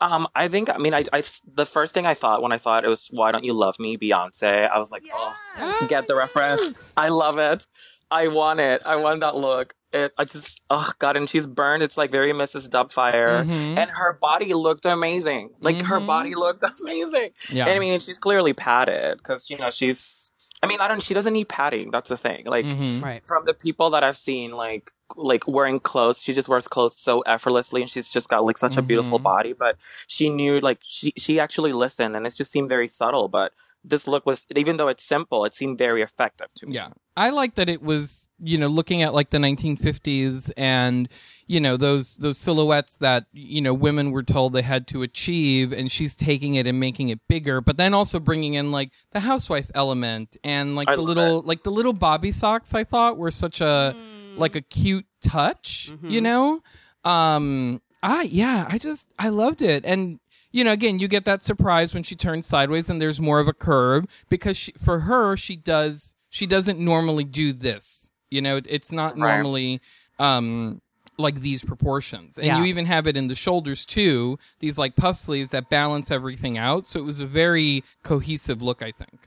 Um, I think. I mean, I, I. The first thing I thought when I saw it, it was "Why Don't You Love Me?" Beyonce. I was like, oh, get the reference. I love it. I want it. I want that look. It. I just. Oh God, and she's burned. It's like very Mrs. Doubtfire, Mhm. and her body looked amazing. Like her Mhm. body looked amazing. Yeah. And I mean, she's clearly padded because you know she's. I mean, I don't. She doesn't need padding. That's the thing. Like Mhm. Right. from the people that I've seen, like like wearing clothes, she just wears clothes so effortlessly, and she's just got like such a beautiful Mhm. body. But she knew, like she she actually listened, and it just seemed very subtle. But this look was even though it's simple, it seemed very effective to me. Yeah. I like that it was, you know, looking at like the 1950s and, you know, those, those silhouettes that, you know, women were told they had to achieve and she's taking it and making it bigger, but then also bringing in like the housewife element and like I the love little, like the little bobby socks I thought were such a, like a cute touch, you Mhm. know? Um, I, yeah, I just, I loved it. And, you know, again, you get that surprise when she turns sideways and there's more of a curve because she, for her, she does, she doesn't normally do this. You know, it's not Right. normally, um, like these proportions. And Yeah. you even have it in the shoulders too, these like puff sleeves that balance everything out. So it was a very cohesive look, I think.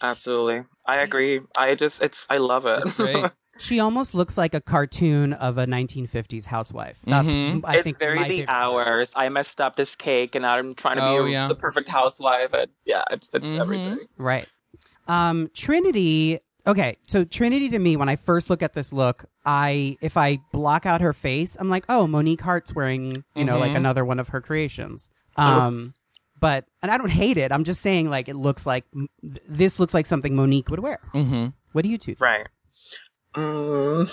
Absolutely. I agree. I just it's I love it. It's great. She almost looks like a cartoon of a 1950s housewife. That's Mhm. I it's think very my the favorite. hours. I messed up this cake and I'm trying to Oh, be yeah. the perfect housewife and yeah, it's it's Mhm. everything. Right. Um, Trinity. Okay, so Trinity to me, when I first look at this look, I if I block out her face, I'm like, oh, Monique Heart's wearing, you know, like Mhm. another one of her creations. Um, but and I don't hate it. I'm just saying, like, it looks like this looks like something Monique would wear. hmm What do you two think? Right. Mm.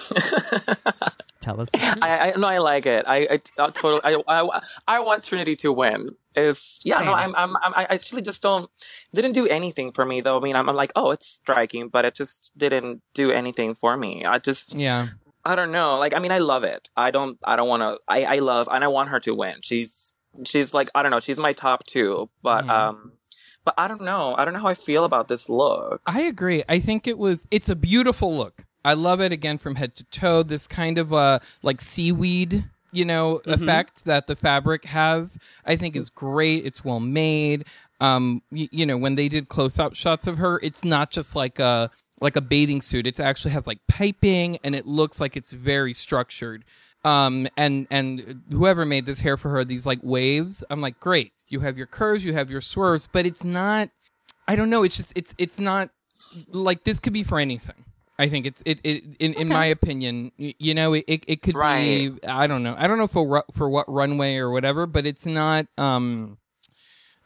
tell us? I, I no, I like it. I, I, I totally. I, I, I want Trinity to win. Is yeah. No, Same. I'm, I'm, I'm. I actually just don't. Didn't do anything for me though. I mean, I'm, I'm like, oh, it's striking, but it just didn't do anything for me. I just, Yeah. I don't know. Like, I mean, I love it. I don't. I don't want to. I, I love, and I want her to win. She's, she's like, I don't know. She's my top two, but Mhm. um, but I don't know. I don't know how I feel about this look. I agree. I think it was it's a beautiful look. I love it again from head to toe. This kind of uh like seaweed, you know, effect that the fabric has, I think is great. It's well made. Um y- you know, when they did close up shots of her, it's not just like a like a bathing suit. It actually has like piping and it looks like it's very structured. Um and and whoever made this hair for her these like waves, I'm like, "Great. You have your curves, you have your swerves, but it's not I don't know. It's just it's it's not like this could be for anything. I think it's it, it in in my opinion. You know, it it, it could Right. be. I don't know. I don't know for for what runway or whatever, but it's not. Um,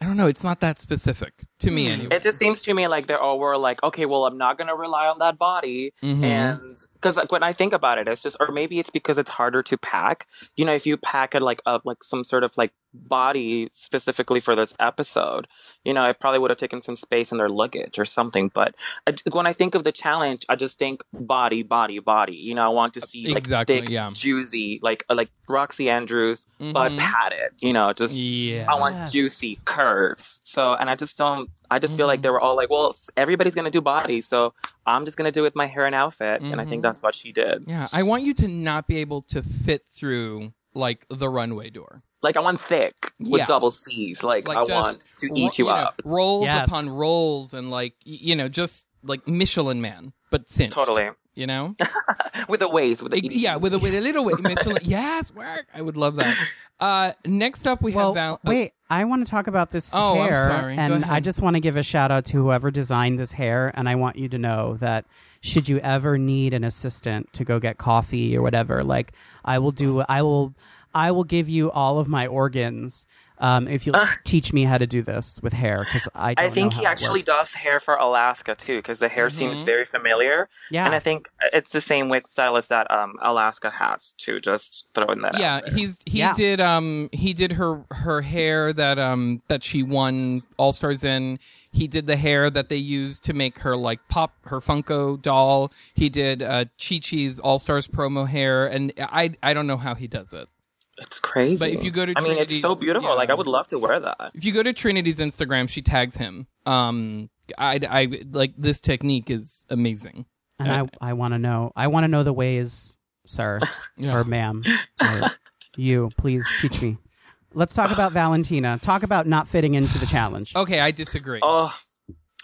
I don't know. It's not that specific to me anyway. It just seems to me like they're all were like, okay, well, I'm not gonna rely on that body, Mhm. and because like when I think about it, it's just, or maybe it's because it's harder to pack. You know, if you pack it like up like some sort of like body specifically for this episode, you know, it probably would have taken some space in their luggage or something. But I, when I think of the challenge, I just think body, body, body. You know, I want to see like Exactly, thick, yeah. juicy, like uh, like Roxxxy Andrews, but Mhm. padded. You know, just yeah. I want juicy curves. So, and I just don't, I just feel Mhm. like they were all like, well, everybody's going to do body. So I'm just going to do it with my hair and outfit. And I think that's what she did. yeah, I want you to not be able to fit through like the runway door. Like I want thick with Yeah. double C's. Like, Like I want to ro- eat you, know, up. rolls Yes. upon rolls, and like you know, just like Michelin Man, but cinched. Totally. You know. with the waist, with the Ex- yeah, with a with a little way Michelin. yes, work. I would love that. Uh, next up we well, have Val. oh, wait, I want to talk about this Oh, I'm hair, sorry. And. I just want to give a shout out to whoever designed this hair, and I want you to know that should you ever need an assistant to go get coffee or whatever, like I will do, I will, I will give you all of my organs. Um, if you'll teach me how to do this with hair, because I I think know he actually works. does hair for Alaska too, because the hair seems Mhm. very familiar. Yeah, And I think it's the same with stylist that um, Alaska has too. Just throwing that yeah, out there. he's he Yeah. did um he did her her hair that um that she won All Stars in. He did the hair that they used to make her like pop her Funko doll. He did uh Chi Chi's All Stars promo hair, and I I don't know how he does it. It's crazy. But if you go to I mean, it's so beautiful. yeah. Like I would love to wear that. If you go to Trinity's Instagram, she tags him. Um, I, I like this technique is amazing. and I, I want to know, I want to know the ways, sir Yeah. or ma'am, or you. Please teach me. Let's talk about Valentina. Talk about not fitting into the challenge. Okay, I disagree. Oh,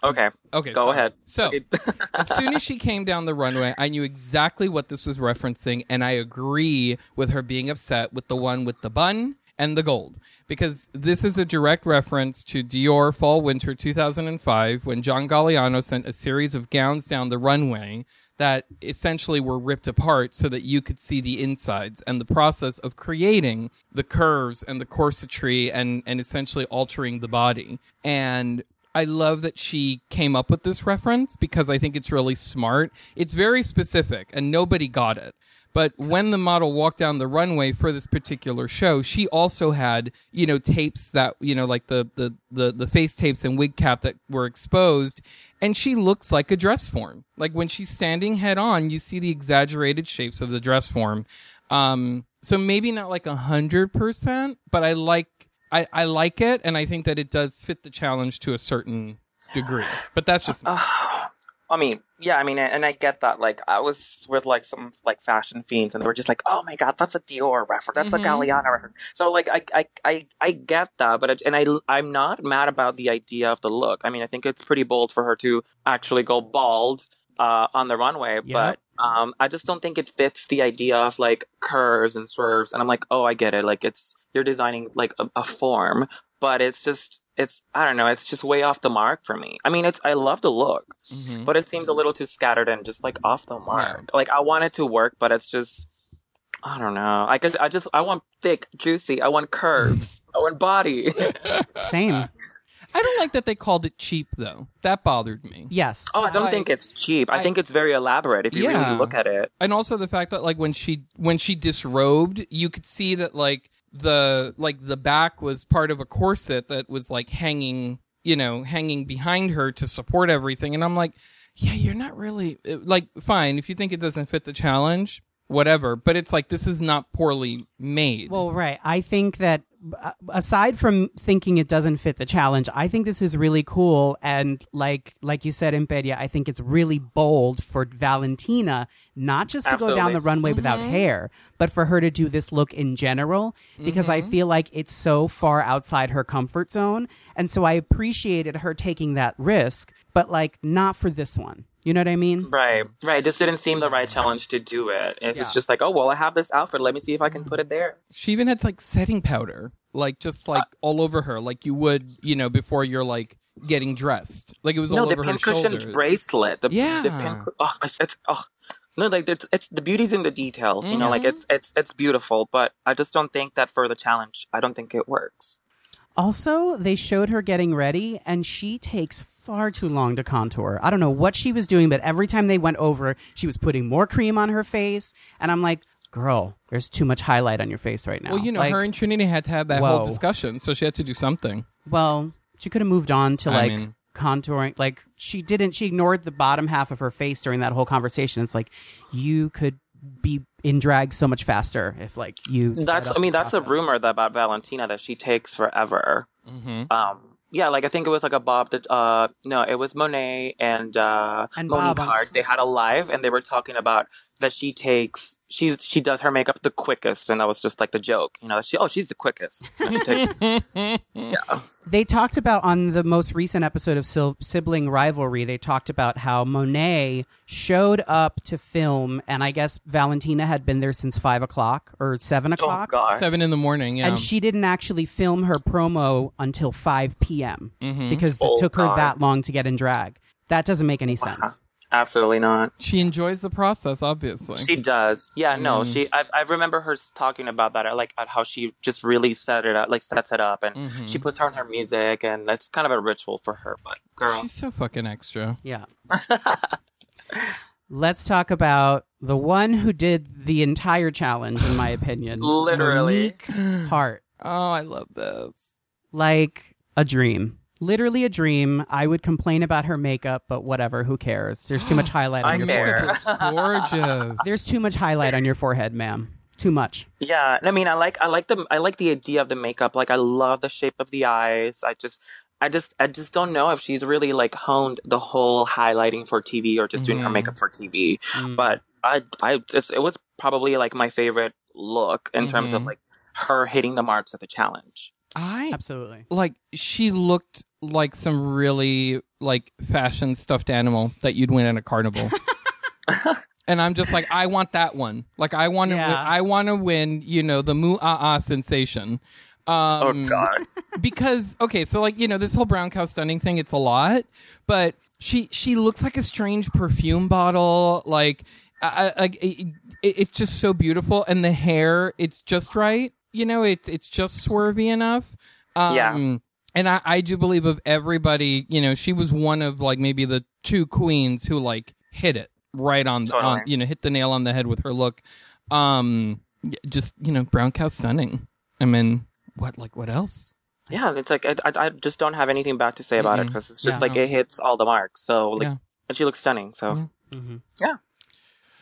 okay. okay, Go ahead. So as soon as she came down the runway, I knew exactly what this was referencing, and I agree with her being upset with the one with the bun and the gold. Because this is a direct reference to Dior Fall Winter 2005 when John Galliano sent a series of gowns down the runway that essentially were ripped apart so that you could see the insides and the process of creating the curves and the corsetry and, and essentially altering the body. And I love that she came up with this reference because I think it's really smart. It's very specific and nobody got it. But when the model walked down the runway for this particular show, she also had, you know, tapes that, you know, like the, the, the, the face tapes and wig cap that were exposed. And she looks like a dress form. Like when she's standing head on, you see the exaggerated shapes of the dress form. Um, so maybe not like a hundred percent, but I like, I, I like it. And I think that it does fit the challenge to a certain degree. But that's just, I mean, yeah, I mean, and I get that. Like, I was with like some like fashion fiends, and they were just like, "Oh my god, that's a Dior reference. That's Mhm. a Galliano reference." So, like, I, I, I, I get that, but it, and I, I'm not mad about the idea of the look. I mean, I think it's pretty bold for her to actually go bald uh, on the runway, Yeah. but um, I just don't think it fits the idea of like curves and swerves. And I'm like, oh, I get it. Like, it's you're designing like a, a form, but it's just. It's I don't know. It's just way off the mark for me. I mean, it's I love the look, Mhm. but it seems a little too scattered and just like off the mark. Like I want it to work, but it's just I don't know. I could I just I want thick, juicy. I want curves. I want body. Same. I don't like that they called it cheap though. That bothered me. Yes. oh, I don't Like, think it's cheap. I, I- think it's very elaborate if you Yeah. really look at it. and also the fact that like when she when she disrobed you could see that like the like the back was part of a corset that was like hanging you know hanging behind her to support everything. And i'm like yeah you're not really like fine. If you think it doesn't fit the challenge whatever. But it's like this is not poorly made. Well, right. I think that aside from thinking it doesn't fit the challenge, I think this is really cool. And like like you said, Imperia, I think it's really bold for Valentina not just to go down the runway without mm-hmm. hair, but for her to do this look in general because I mm-hmm. feel like it's so far outside her comfort zone, and so I appreciated her taking that risk, but like not for this one. You know what I mean? Right, right. It just didn't seem the right challenge to do it. If Yeah. it's just like, oh well, I have this outfit. Let me see if I can put it there. she even had like setting powder like just like all over her like you would you know before you're like getting dressed like it was no, all over her no the pincushion shoulders bracelet. The, Yeah. the pin. Oh, it's oh. No, like it's, it's the beauty's in the details. You know, like Mhm. it's it's it's beautiful, but I just don't think that for the challenge, I don't think it works. Also, they showed her getting ready, and she takes far too long to contour. I don't know what she was doing, but every time they went over, she was putting more cream on her face, and I'm like, "Girl, there's too much highlight on your face right now." well you know Like, her and trinity had to have that whole discussion so she had to do something well, she could have moved on to I like mean- contouring. Like she didn't. She ignored the bottom half of her face during that whole conversation. It's like you could be in drag so much faster if like you. That's I mean that's a process. rumor that about Valentina that she takes forever. mm-hmm. Um yeah, like I think it was like a Bob that uh no, it was Monet and uh And Monique Bob on- Heart. They had a live and they were talking about that she takes she's she does her makeup the quickest and that was just like the joke. You know, she oh she's the quickest. And she takes- yeah. They talked about on the most recent episode of Sil- Sibling Rivalry, they talked about how Monet showed up to film, and I guess Valentina had been there since five o'clock or seven o'clock. god. seven in the morning yeah And she didn't actually film her promo until 5 p.m. Mhm. because it Oh, took her that long to get in drag. That doesn't make any sense. Absolutely not. she enjoys the process obviously She does. Yeah, no, Mm. she I I remember her talking about that. I like at how she just really set it up, like sets it up and Mhm. she puts on her music and it's kind of a ritual for her, but girl. she's so fucking extra Yeah. Let's talk about the one who did the entire challenge, in my opinion. Literally. Monique Heart. oh i love this like a dream. Literally a dream. I would complain about her makeup, but whatever, who cares? There's too much highlight on I your care. forehead. It's gorgeous There's too much highlight on your forehead, ma'am. Too much. Yeah, I mean, I like, I like the, I like the idea of the makeup. Like, I love the shape of the eyes. I just, I just, I just don't know if she's really like honed the whole highlighting for TV or just doing her Mhm. makeup for TV. Mm. But I, I, it's, it was probably like my favorite look in terms of Mhm. like her hitting the marks of the challenge. I Absolutely. like she looked like some really like fashion stuffed animal that you'd win at a carnival. and I'm just like, I want that one. Like I want to, Yeah. win, I want to win. You know, the moo ah ah sensation. Um, oh God. because okay, so like you know this whole brown cow stunning thing, it's a lot, but she she looks like a strange perfume bottle. Like, I, I, it, it- it's just so beautiful, and the hair, it's just right. You know, it's it's just swervy enough. Um, Yeah. and I, I do believe of everybody, you know, she was one of like maybe the two queens who like hit it right on, the, on you know, hit the nail on the head with her look. Um, just you know, brown cow stunning. I mean, what like what else? Yeah, it's like I, I, I just don't have anything bad to say about it Mm-mm. because it's just Yeah. like it hits all the marks. So like, Yeah. and she looks stunning. So Yeah. hmm Yeah.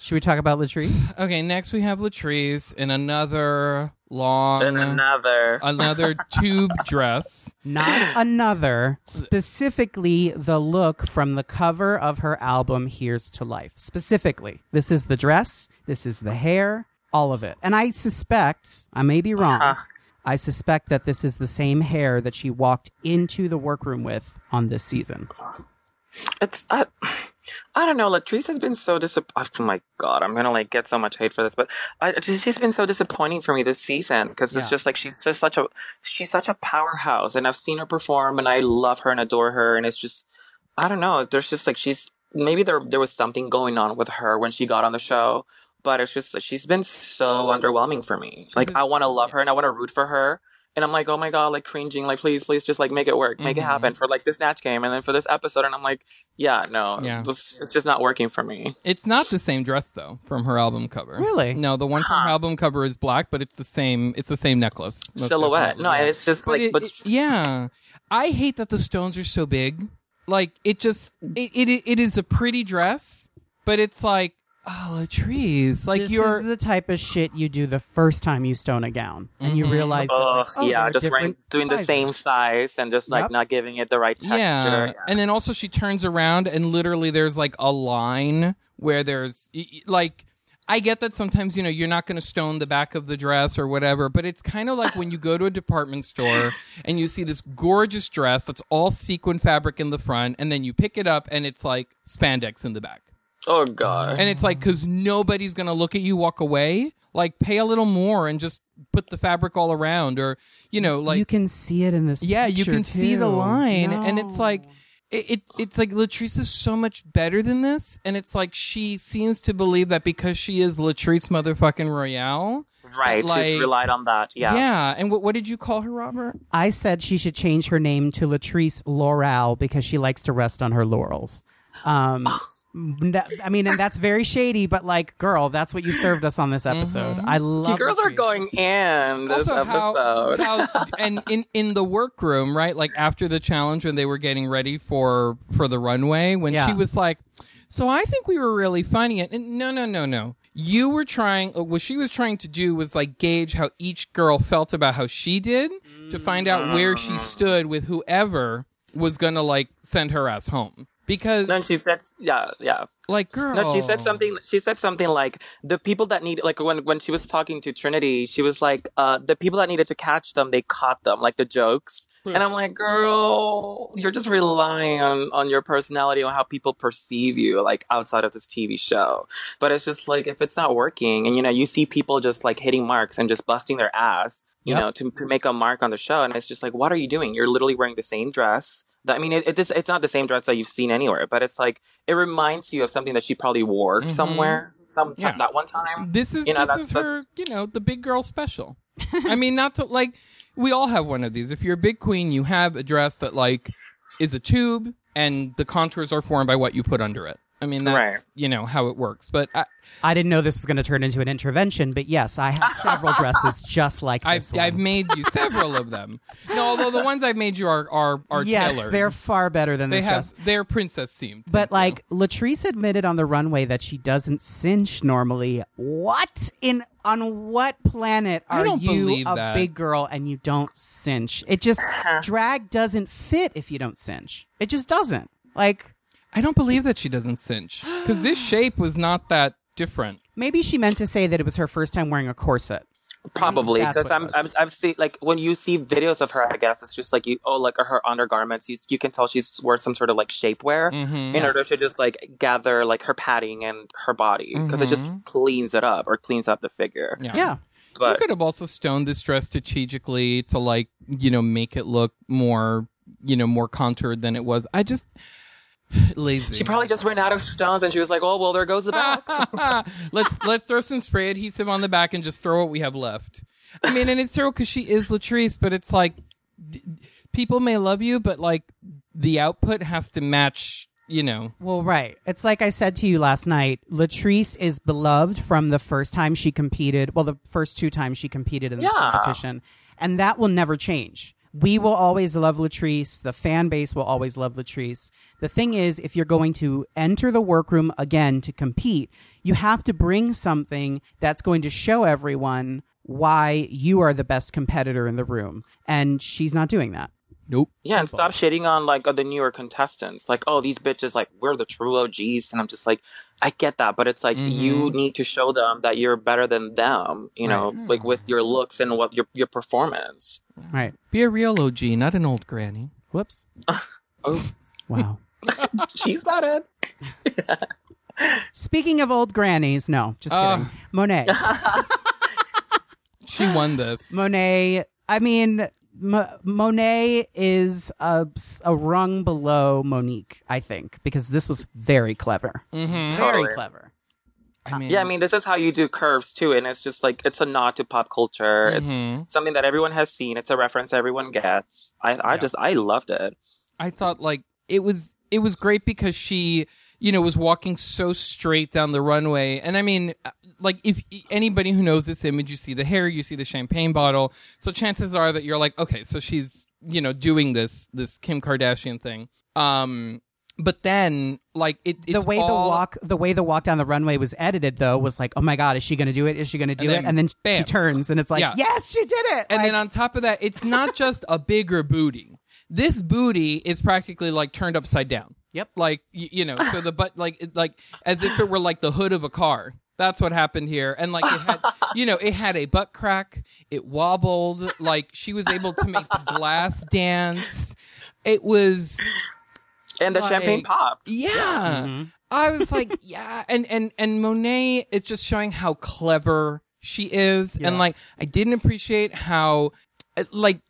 Should we talk about Latrice? Okay, next we have Latrice in another long, and another. another tube dress. Not another. Specifically, the look from the cover of her album "Here's to Life." Specifically, this is the dress. This is the hair. All of it. And I suspect, I may be wrong. Huh. I suspect that this is the same hair that she walked into the workroom with on this season. It's I, I don't know. Latrice has been so disappointing. Oh my god, I'm gonna like get so much hate for this, but I, just, she's been so disappointing for me this season because it's Yeah. just like she's just such a she's such a powerhouse, and I've seen her perform, and I love her and adore her, and it's just I don't know. There's just like she's maybe there there was something going on with her when she got on the show, but it's just she's been so underwhelming for me. Like mm-hmm. I want to love her and I want to root for her. And I'm like, oh my god, like cringing, like please, please, just like make it work, make it Mhm. happen for like this Snatch game, and then for this episode, and I'm like, yeah, no, Yeah. this- it's just not working for me. It's not the same dress though from her album cover. Really? No, the one from her album cover is black, but it's the same. It's the same necklace. Silhouette, no, and it's just But like, it- but it- yeah, I hate that the stones are so big. Like it just it it, it is a pretty dress, but it's like oh Latrice, like this you're is the type of shit you do the first time you stone a gown, and you Mhm. realize, that, Ugh, like, oh, yeah, they're just wearing, different doing the same size and just like Yep. not giving it the right texture. yeah. and then also she turns around and literally there's like a line where there's y- y- like. I get that sometimes, you know, you're not going to stone the back of the dress or whatever, but it's kind of like when you go to a department store and you see this gorgeous dress that's all sequin fabric in the front, and then you pick it up and it's like spandex in the back. Oh god. And it's like, because nobody's going to look at you walk away. Like, pay a little more and just put the fabric all around, or, you know, like, you can see it in this. yeah, you picture, can see the too. line, and it's like, it, it it's like Latrice is so much better than this, and it's like she seems to believe that because she is Latrice motherfucking Royale. right, like- she's relied on that. Yeah. Yeah. And what what did you call her, Robert? I said she should change her name to Latrice Laurel because she likes to rest on her laurels. Um, n- I mean, and that's very shady, but like, girl, that's what you served us on this episode. Mhm. I You love. girls are going in this also episode. how and in in the workroom right like after the challenge when they were getting ready for for the runway when Yeah. she was like so i think we were really funny and no no no no you were trying uh, what she was trying to do was like gauge how each girl felt about how she did to find out where she stood with whoever was gonna like send her ass home because then she said, yeah, yeah. like girl No, she said something. She said something like the people that need, like when when she was talking to Trinity, she was like, uh, the people that needed to catch them, they caught them, like the jokes. Hmm. And I'm like, girl, you're just relying on on your personality on how people perceive you, like outside of this TV show. But it's just like if it's not working, and you know, you see people just like hitting marks and just busting their ass, you Yep. know, to to make a mark on the show, and it's just like, what are you doing? You're literally wearing the same dress. I mean, it, it is, it's not the same dress that you've seen anywhere, but it's like it reminds you of something that she probably wore Mhm. somewhere, some Yeah. that one time. this is You know, this that's- is her you know the big girl special i mean not to like we all have one of these if you're a big queen you have a dress that like is a tube and the contours are formed by what you put under it i mean that's Right. you know how it works but I, I didn't know this was going to turn into an intervention, but yes, I have several dresses just like I've, this one. I've made you several of them no although the ones i've made you are are, are yes, tailored they're far better than they this have dress. they're princess themed But like Latrice admitted on the runway that she doesn't cinch normally. What in on what planet are you a that. big girl and you don't cinch? It just uh-huh. drag doesn't fit if you don't cinch. It just doesn't. Like i don't believe that she doesn't cinch because this shape was not that different maybe she meant to say that it was her first time wearing a corset. Probably because I'm, I'm I've seen like when you see videos of her, I guess it's just like you oh like her undergarments. You you can tell she's wore some sort of like shapewear Mhm. in order to just like gather like her padding and her body because it just Mhm. cleans it up or cleans up the figure. yeah. Yeah. you could have also stoned this dress strategically to like you know make it look more you know more contoured than it was i just lazy she probably just ran out of stones and she was like, oh well, there goes the back. let's let's throw some spray adhesive on the back and just throw what we have left i mean and it's terrible because she is latrice but it's like d- people may love you, but like the output has to match. You know, Well, right. It's like I said to you last night. Latrice is beloved from the first time she competed. Well, the first two times she competed in this Yeah. competition, and that will never change. We will always love Latrice. The fan base will always love Latrice. The thing is, if you're going to enter the workroom again to compete, you have to bring something that's going to show everyone why you are the best competitor in the room. And she's not doing that. nope. Yeah, and stop shitting on like the newer contestants. Like, oh, these bitches, like we're the true OGs, and I'm just like, I get that, but it's like you mm-hmm. need to show them that you're better than them. You know, like with your looks and what your your performance. Right. Be a real OG, not an old granny. Whoops. Oh, Wow. She's not it. Speaking of old grannies, no, just Uh. kidding. Monet. She won this. Monet. I mean, M- Monet is a, a rung below Monique, I think, because this was very clever. hmm Very Totally. clever. I mean, Yeah, I mean, this is how you do curves too, and it's just like it's a nod to pop culture. Mhm. It's something that everyone has seen. It's a reference everyone gets. I, I Yeah. just, I loved it. I thought like it was it was great because she you know was walking so straight down the runway and I mean like if anybody who knows this image you see the hair you see the champagne bottle so chances are that you're like okay so she's you know doing this this Kim Kardashian thing um but then like it it's the way the walk, the way the walk down the runway was edited, though, was like, oh my god, is she going to do it? Is she going to do And it? then, And then she turns, and it's like, Yeah. yes, she did it. And Like, then on top of that, it's not just a bigger booty. This booty is practically like turned upside down. Yep. Like y- you know, so the butt like it, like as if it were like the hood of a car. That's what happened here. And like it had, you know, it had a butt crack. It wobbled. Like she was able to make the glass dance. It was And the Like- champagne popped. yeah. Mhm. I was like, yeah, and and and Monet is just showing how clever she is, Yeah. and like I didn't appreciate how. uh, Like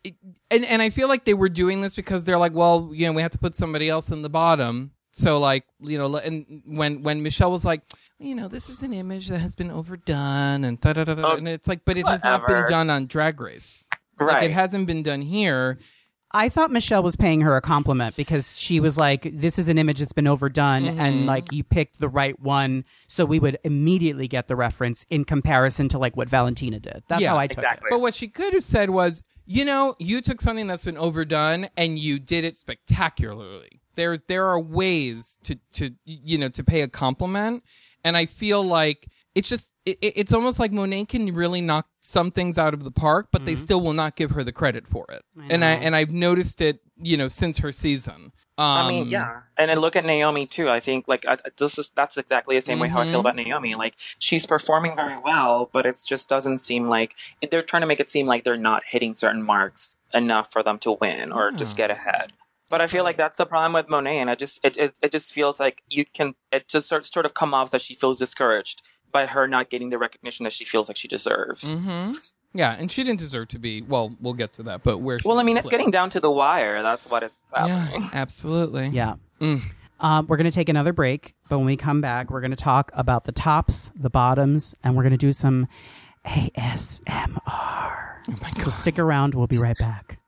and and I feel like they were doing this because they're like, well, you know, we have to put somebody else in the bottom. So like, you know, and when when Michelle was like, you know, this is an image that has been overdone, and da da da da, Oh, and it's like, but it has not been done on Drag Race. Like Right. it hasn't been done here. I thought Michelle was paying her a compliment because she was like, "This is an image that's been overdone, Mm-hmm. and like you picked the right one, so we would immediately get the reference in comparison to like what Valentina did." That's Yeah, how I took exactly. But what she could have said was, you know, you took something that's been overdone and you did it spectacularly. There's there are ways to to you know to pay a compliment, and I feel like it's just it, it- it's almost like Monet can really knock some things out of the park, but they still will not give her the credit for it. and I and I've noticed it, you know, since her season. Um, I mean, yeah, and then look at Naomi too. I think like I, this is that's exactly the same way how I feel Mhm. about Naomi. Like she's performing very well, but it just doesn't seem like they're trying to make it seem like they're not hitting certain marks enough for them to win or just get ahead. But I feel like that's the problem with Monet, and I just it it, it just feels like you can it just sort sort of come off that she feels discouraged by her not getting the recognition that she feels like she deserves. hmm Yeah, and she didn't deserve to be. Well, we'll get to that, but where? she Well, I mean, was it's getting down to the wire. That's what it's happening. Yeah, absolutely. Yeah. Mm. Um, we're going to take another break, but when we come back, we're going to talk about the tops, the bottoms, and we're going to do some ASMR. Oh my So stick around. We'll be right back.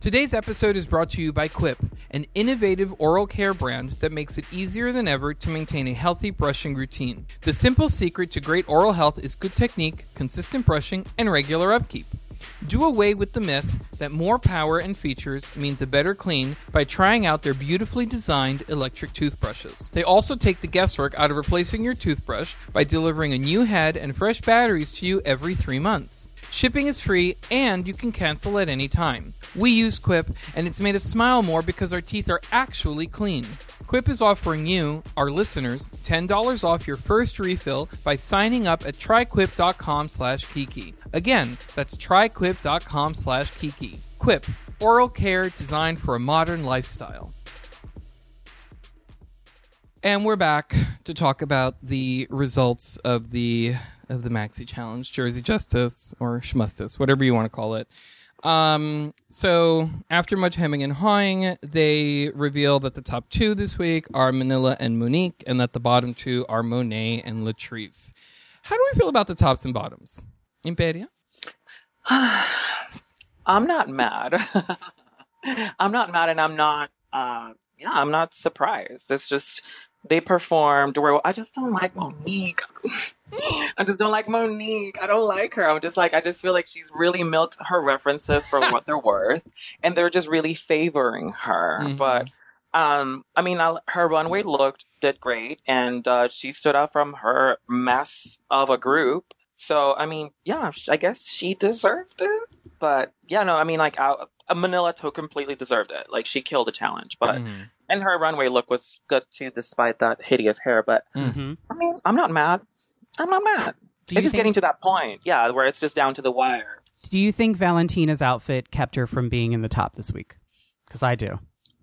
Today's episode is brought to you by Quip, an innovative oral care brand that makes it easier than ever to maintain a healthy brushing routine. The simple secret to great oral health is good technique, consistent brushing, and regular upkeep. Do away with the myth that more power and features means a better clean by trying out their beautifully designed electric toothbrushes. They also take the guesswork out of replacing your toothbrush by delivering a new head and fresh batteries to you every three months. Shipping is free and you can cancel at any time. We use Quip and it's made us smile more because our teeth are actually clean. Quip is offering you, our listeners, $10 off your first refill by signing up at tryquip.com slash kiki. Again, that's tryquip.com slash kiki. Quip, oral care designed for a modern lifestyle. And we're back to talk about the results of the of the Maxi Challenge, Jersey Justice or Schmustus, whatever you want to call it. Um, so after much hemming and hawing, they reveal that the top two this week are Manila and Monique, and that the bottom two are Monet and Latrice. How do we feel about the tops and bottoms? Imperia? I'm not mad. I'm not mad and I'm not, uh, yeah, I'm not surprised. It's just, they performed where I just don't like Monique. I just don't like Monique. I don't like her. I'm just like, I just feel like she's really milked her references for what they're worth. And they're just really favoring her. Mhm. But, um, I mean, I, her runway looked, did great. And, uh, she stood out from her mess of a group. So, I mean, yeah, I guess she deserved it. But, yeah, no, I mean, like, I, Manila to completely deserved it. Like, she killed the challenge. But, Mhm. And her runway look was good too, despite that hideous hair. But Mm-hmm. I mean, I'm not mad. I'm not mad. Do it's just getting to that point, yeah, where it's just down to the wire. Do you think Valentina's outfit kept her from being in the top this week? Because I do.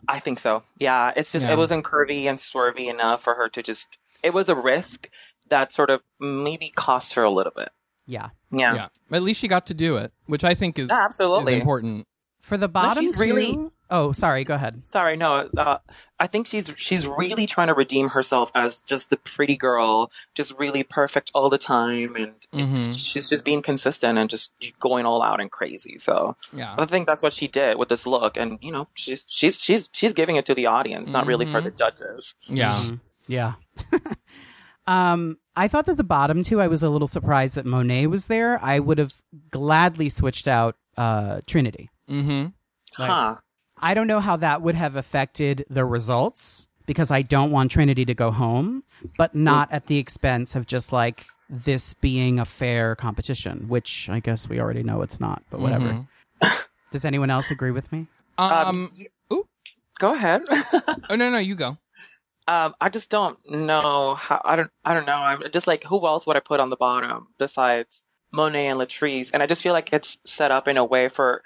I think so. Yeah, it's just Yeah. it wasn't curvy and swervy enough for her to just. It was a risk that sort of maybe cost her a little bit. Yeah. Yeah, Yeah. At least she got to do it, which I think is, Yeah, is absolutely. important. For the bottom she's two. really- Oh, sorry. Go ahead. Sorry, no. Uh, I think she's she's really trying to redeem herself as just the pretty girl, just really perfect all the time, and it's, Mhm. she's just being consistent and just going all out and crazy. So Yeah. I think that's what she did with this look, and you know, she's she's she's she's giving it to the audience, not really for the judges. Yeah. Mhm. Yeah. um, I thought that the bottom two, I was a little surprised that Monet was there. I would have gladly switched out uh, Trinity. Mm-hmm. Like- huh? I don't know how that would have affected the results because I don't want Trinity to go home, but not at the expense of just like this being a fair competition, which I guess we already know it's not, but whatever. Mhm. Does anyone else agree with me? Um, y- oop. go ahead. oh no, no, you go. um, I just don't know how. I don't. I don't know. I'm just like, who else would I put on the bottom besides Monet and Latrice? And I just feel like it's set up in a way for.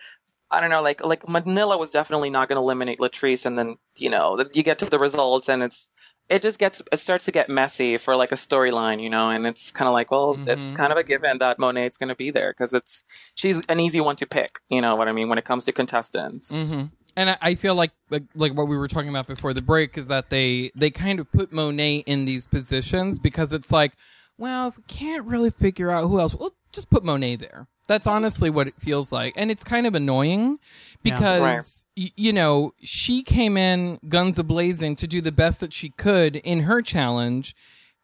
I don't know, like like Manila was definitely not going to eliminate Latrice, and then you know you get to the results, and it's it just gets it starts to get messy for like a storyline, you know, and it's kind of like, well, it's Mhm. kind of a given that Monet's going to be there because it's she's an easy one to pick, you know what I mean when it comes to contestants. hmm And I, I feel like, like like what we were talking about before the break is that they they kind of put Monet in these positions because it's like, well, if we can't really figure out who else, well, just put Monet there. That's honestly what it feels like, and it's kind of annoying because y- you know she came in guns a blazing to do the best that she could in her challenge,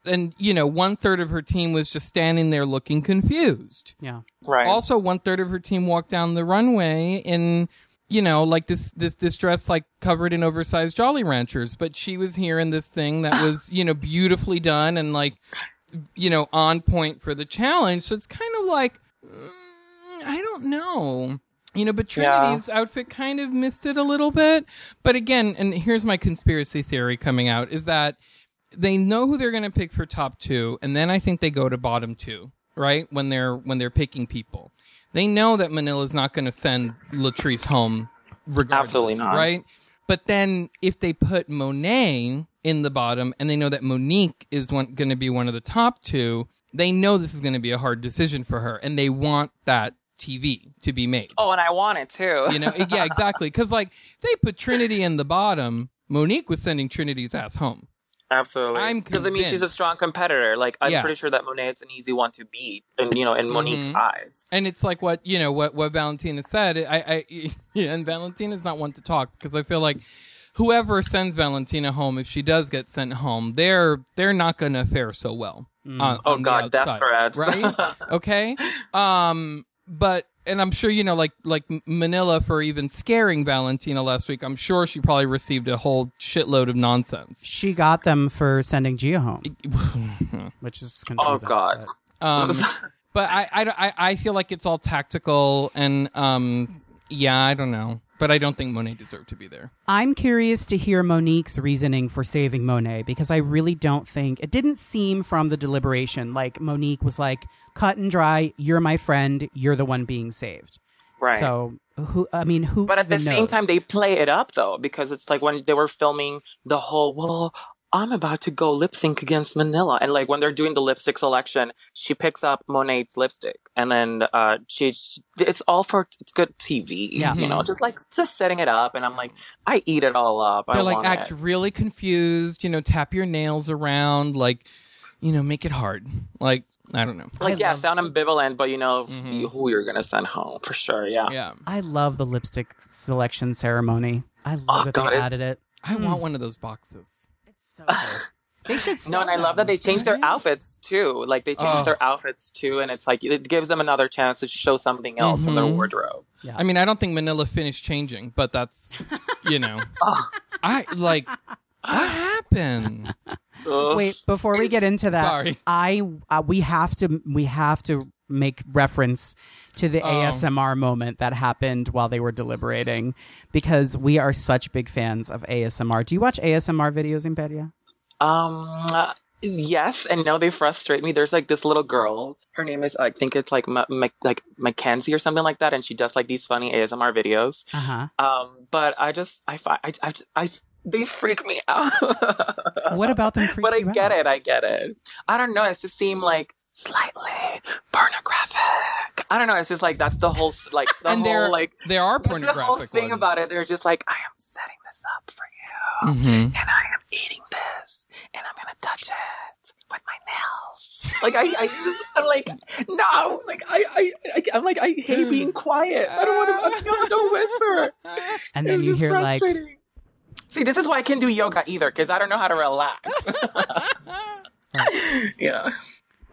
and you know one third of her team was just standing there looking confused. Yeah. Right. also one third of her team walked down the runway in you know like this this this dress like covered in oversized jolly ranchers. But she was here in this thing that was you know beautifully done and like you know on point for the challenge. So it's kind of like i don't know you know but Yeah. trinity's outfit kind of missed it a little bit but again and here's my conspiracy theory coming out is that they know who they're going to pick for top two, and then I think they go to bottom two, right? When they're when they're picking people, they know that Manila's not going to send Latrice home, regardless, Absolutely not. right? But then if they put Monet in the bottom, and they know that Monique is going to be one of the top two, they know this is going to be a hard decision for her, and they want that TV to be made. oh, and I want it too. You know, yeah, exactly. Because like if they put Trinity in the bottom, Monique was sending Trinity's ass home. Absolutely. I'm because I mean she's a strong competitor. Like I'm Yeah. pretty sure that Monet's an easy one to beat, and you know, in Monique's Mhm. eyes. And it's like what you know what what Valentina said. I, I yeah, and Valentina's not one to talk because I feel like whoever sends Valentina home, if she does get sent home, they're they're not going to fare so well. on- Oh on the God, death threats. right? Okay, um, but and I'm sure you know like like Manila for even scaring Valentina last week. I'm sure she probably received a whole shitload of nonsense. She got them for sending Gia home, which is confusing. Oh, God. but- Um, but I, I, I, I feel like it's all tactical and um, yeah, I don't know. But I don't think Monet deserved to be there. I'm curious to hear Monique's reasoning for saving Monet because I really don't think it didn't seem from the deliberation like Monique was like cut and dry. You're my friend. You're the one being saved. right. So who? I mean, who? but at the even same time, they play it up though, because it's like when they were filming the whole, well, I'm about to go lip sync against Manila. And like when they're doing the lipstick selection, she picks up Monet's lipstick and then, uh, she, she- it's all for, it's good TV. Yeah. You know, just like, just setting it up. And I'm like, I eat it all up. They're like want act it. really confused. You know, tap your nails around. Like, you know, make it hard. Like, I don't know. Like, I yeah, love- sound ambivalent, but you know Mhm. who you're gonna send home for sure. Yeah. Yeah, I love the lipstick selection ceremony. I love Oh, that God, they added it. I Hmm. want one of those boxes. It's so good. They should. No, and I love that they changed their outfits too. Like they changed Oh. their outfits too, and it's like it gives them another chance to show something else from their Mhm. wardrobe. I mean, I don't think Manila finished changing, but that's, you know, Oh. I like. What happened? Wait, before we get into that, Sorry. I uh, we have to we have to make reference to the Oh. ASMR moment that happened while they were deliberating because we are such big fans of ASMR. Do you watch ASMR videos, Imperia? Um. uh, yes and no. They frustrate me. There's like this little girl. Her name is I think it's like Ma- Ma- like Mackenzie or something like that, and she does like these funny ASMR videos. Uh huh. Um. But I just I I I, I they freak me out. What about them? But I get out? it. I get it. I don't know. It just seemed like slightly. I don't know. It's just like that's the whole like the and there, whole like there are that's the pornographic whole thing ones. about it. They're just like I am setting this up for you, Mhm. and I am eating this, and I'm gonna touch it with my nails. Like I, I just, I'm like no, like I, I, I I'm like I hate being quiet. I don't want to. No, don't whisper. And then It's you hear like. See, this is why I can't do yoga either, because I don't know how to relax. yeah.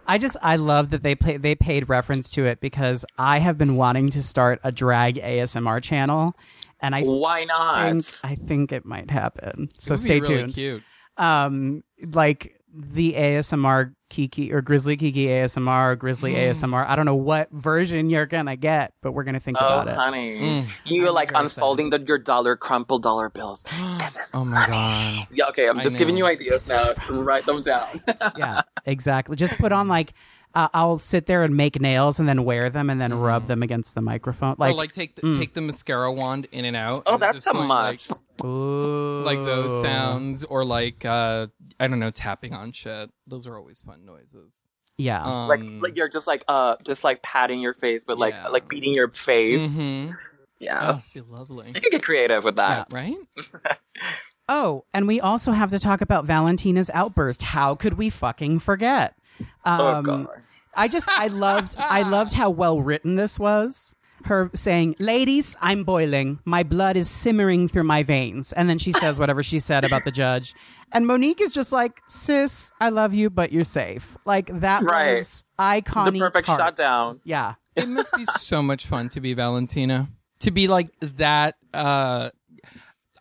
I just I love that they play they paid reference to it because I have been wanting to start a drag ASMR channel, and I Why not? think I think it might happen. So It would be stay really tuned. Cute. um like the ASMR Kiki or Grizzly Kiki ASMR or Grizzly Mm. ASMR. I don't know what version you're gonna get, but we're gonna think Oh, about it. honey. Mm. You I'm like unfolding the, your dollar crumpled dollar bills. oh my god. Yeah, okay, I'm just giving you ideas now. Write them down. yeah, exactly. Just put on like uh, I'll sit there and make nails and then wear them and then rub them against the microphone. Like, or like take the, mm. take the mascara wand in and out. oh, and that's just a going, must. Like, like those sounds, or like uh, I don't know, tapping on shit. Those are always fun noises. Yeah. Um, like, like you're just like uh just like patting your face but like Yeah. like beating your face. Mm-hmm. Yeah. Oh, be lovely. You can get creative with that. Right? Oh, and we also have to talk about Valentina's outburst. How could we fucking forget? Um, oh god. I just I loved I loved how well written this was. Her saying, "Ladies, I'm boiling. My blood is simmering through my veins." And then she says whatever she said about the judge. And Monique is just like, "Sis, I love you, but you're safe." Like that Right. was iconic. The perfect card. shutdown. Yeah. it must be so much fun to be Valentina. To be like that uh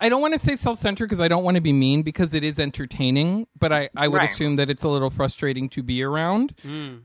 I don't want to say self-centered because I don't want to be mean because it is entertaining, but I, I would Right. assume that it's a little frustrating to be around.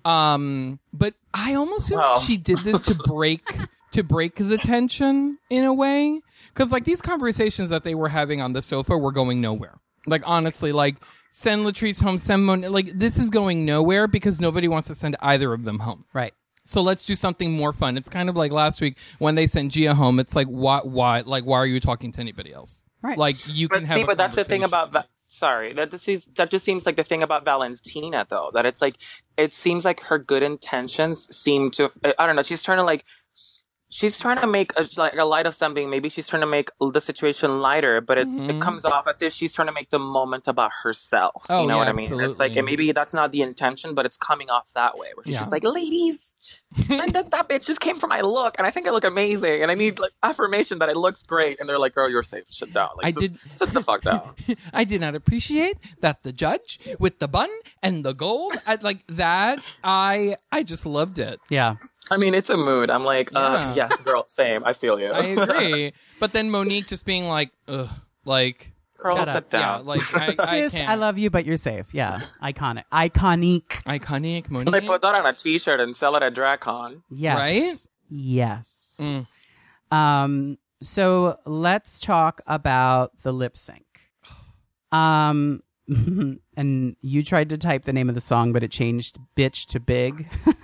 Um, but I almost feel Well. like she did this to break to break the tension in a way because like these conversations that they were having on the sofa were going nowhere. Like honestly, like send Latrice home, send Mon- like this is going nowhere because nobody wants to send either of them home. Right. So let's do something more fun. It's kind of like last week when they sent Gia home. It's like, why, why, like, why are you talking to anybody else? Right. Like, you can But have. see, a but that's the thing about Va- sorry that this is that just seems like the thing about Valentina though that it's like it seems like her good intentions seem to I don't know she's trying to like she's trying to make a, like a light of something maybe she's trying to make the situation lighter but it's Mhm. it comes off as if she's trying to make the moment about herself Oh, you know yeah, what I mean it's like and maybe that's not the intention but it's coming off that way where she's Yeah. just like ladies and that, that bitch just came for my look and I think I look amazing and I need like affirmation that it looks great and they're like girl you're safe shut down like I just did- sit the fuck down I did not appreciate that the judge with the bun and the gold, I, like that. I, I just loved it. Yeah. I mean, it's a mood. I'm like, Yeah. uh, yes, girl, same. I feel you. I agree. but then Monique just being like, ugh, like, girl, Shut sit up. yeah, down. like I, I Sis, can't. I love you, but you're safe. Yeah. Iconic. Iconic. iconic Monique. they put that on a T-shirt and sell it at DragCon. Yes. Right? Yes. Mm. Um, so let's talk about the lip sync. Um, and you tried to type the name of the song, but it changed bitch to big.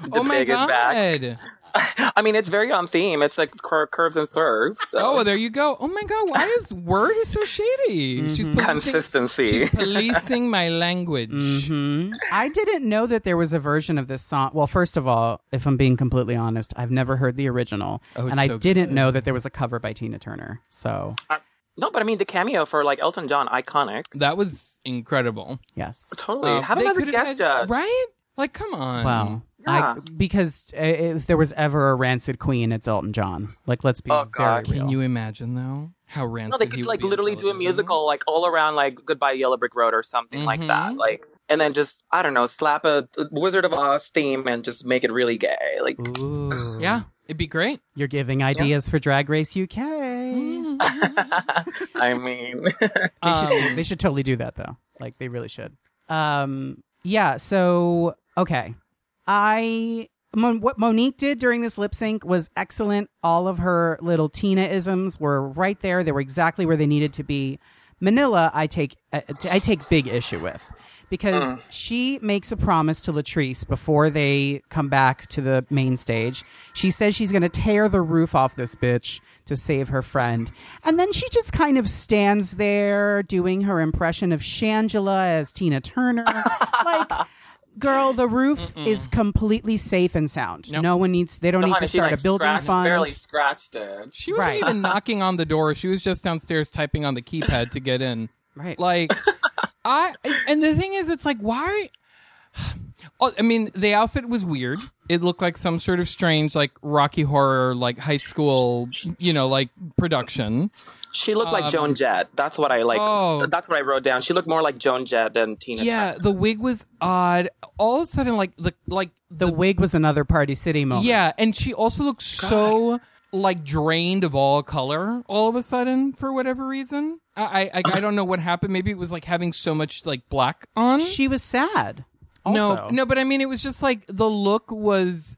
The oh my big is back. god! I mean, it's very on theme. It's like cur- curves and swerves. So. Oh, there you go. Oh my god! Why is word is so shady? She's consistency. she's policing my language. hmm I didn't know that there was a version of this song. Well, first of all, if I'm being completely honest, I've never heard the original, Oh, it's and I didn't good. know that there was a cover by Tina Turner. So no, but I mean the cameo for like Elton John, iconic. That was incredible. yes, Totally. Um, Have him they as a guest had- judge. right? Like, come on. Wow. Yeah. I, because uh, if there was ever a rancid queen, it's Elton John. Like, let's be Oh, very God. real. Can you imagine though how rancid? No, they could would like literally do a musical like all around like Goodbye Yellow Brick Road or something like that. Like and then just I don't know, slap a Wizard of Oz theme and just make it really gay. Like Ooh. Yeah, it'd be great. You're giving ideas for Drag Race UK. I mean They should, Um, they should totally do that though. Like they really should. Um yeah, so okay. I Mon- what Monique did during this lip sync was excellent. All of her little Tina isms were right there. They were exactly where they needed to be. Manila, I take uh, I take big issue with because she makes a promise to Latrice before they come back to the main stage. She says she's going to tear the roof off this bitch to save her friend. And then she just kind of stands there doing her impression of Shangela as Tina Turner. like girl, the roof is completely safe and sound. Nope. No one needs they don't need honey, to she, start like, a building scratched, fund. barely scratched it. She wasn't Right. even knocking on the door. She was just downstairs typing on the keypad to get in. Right. Like, I and the thing is, it's like why. Oh, I mean, the outfit was weird. It looked like some sort of strange, like Rocky Horror, like high school, you know, like production. She looked like Um, Joan Jett. That's what I like. Oh. That's what I wrote down. She looked more like Joan Jett than Tina. Yeah, Turner. the wig was odd. All of a sudden, like the like the wig was another Party City moment. Yeah, and she also looked so like drained of all color all of a sudden for whatever reason. I I, I don't know what happened. Maybe it was like having so much like black on. She was sad. No, also. no, but I mean, it was just like the look was.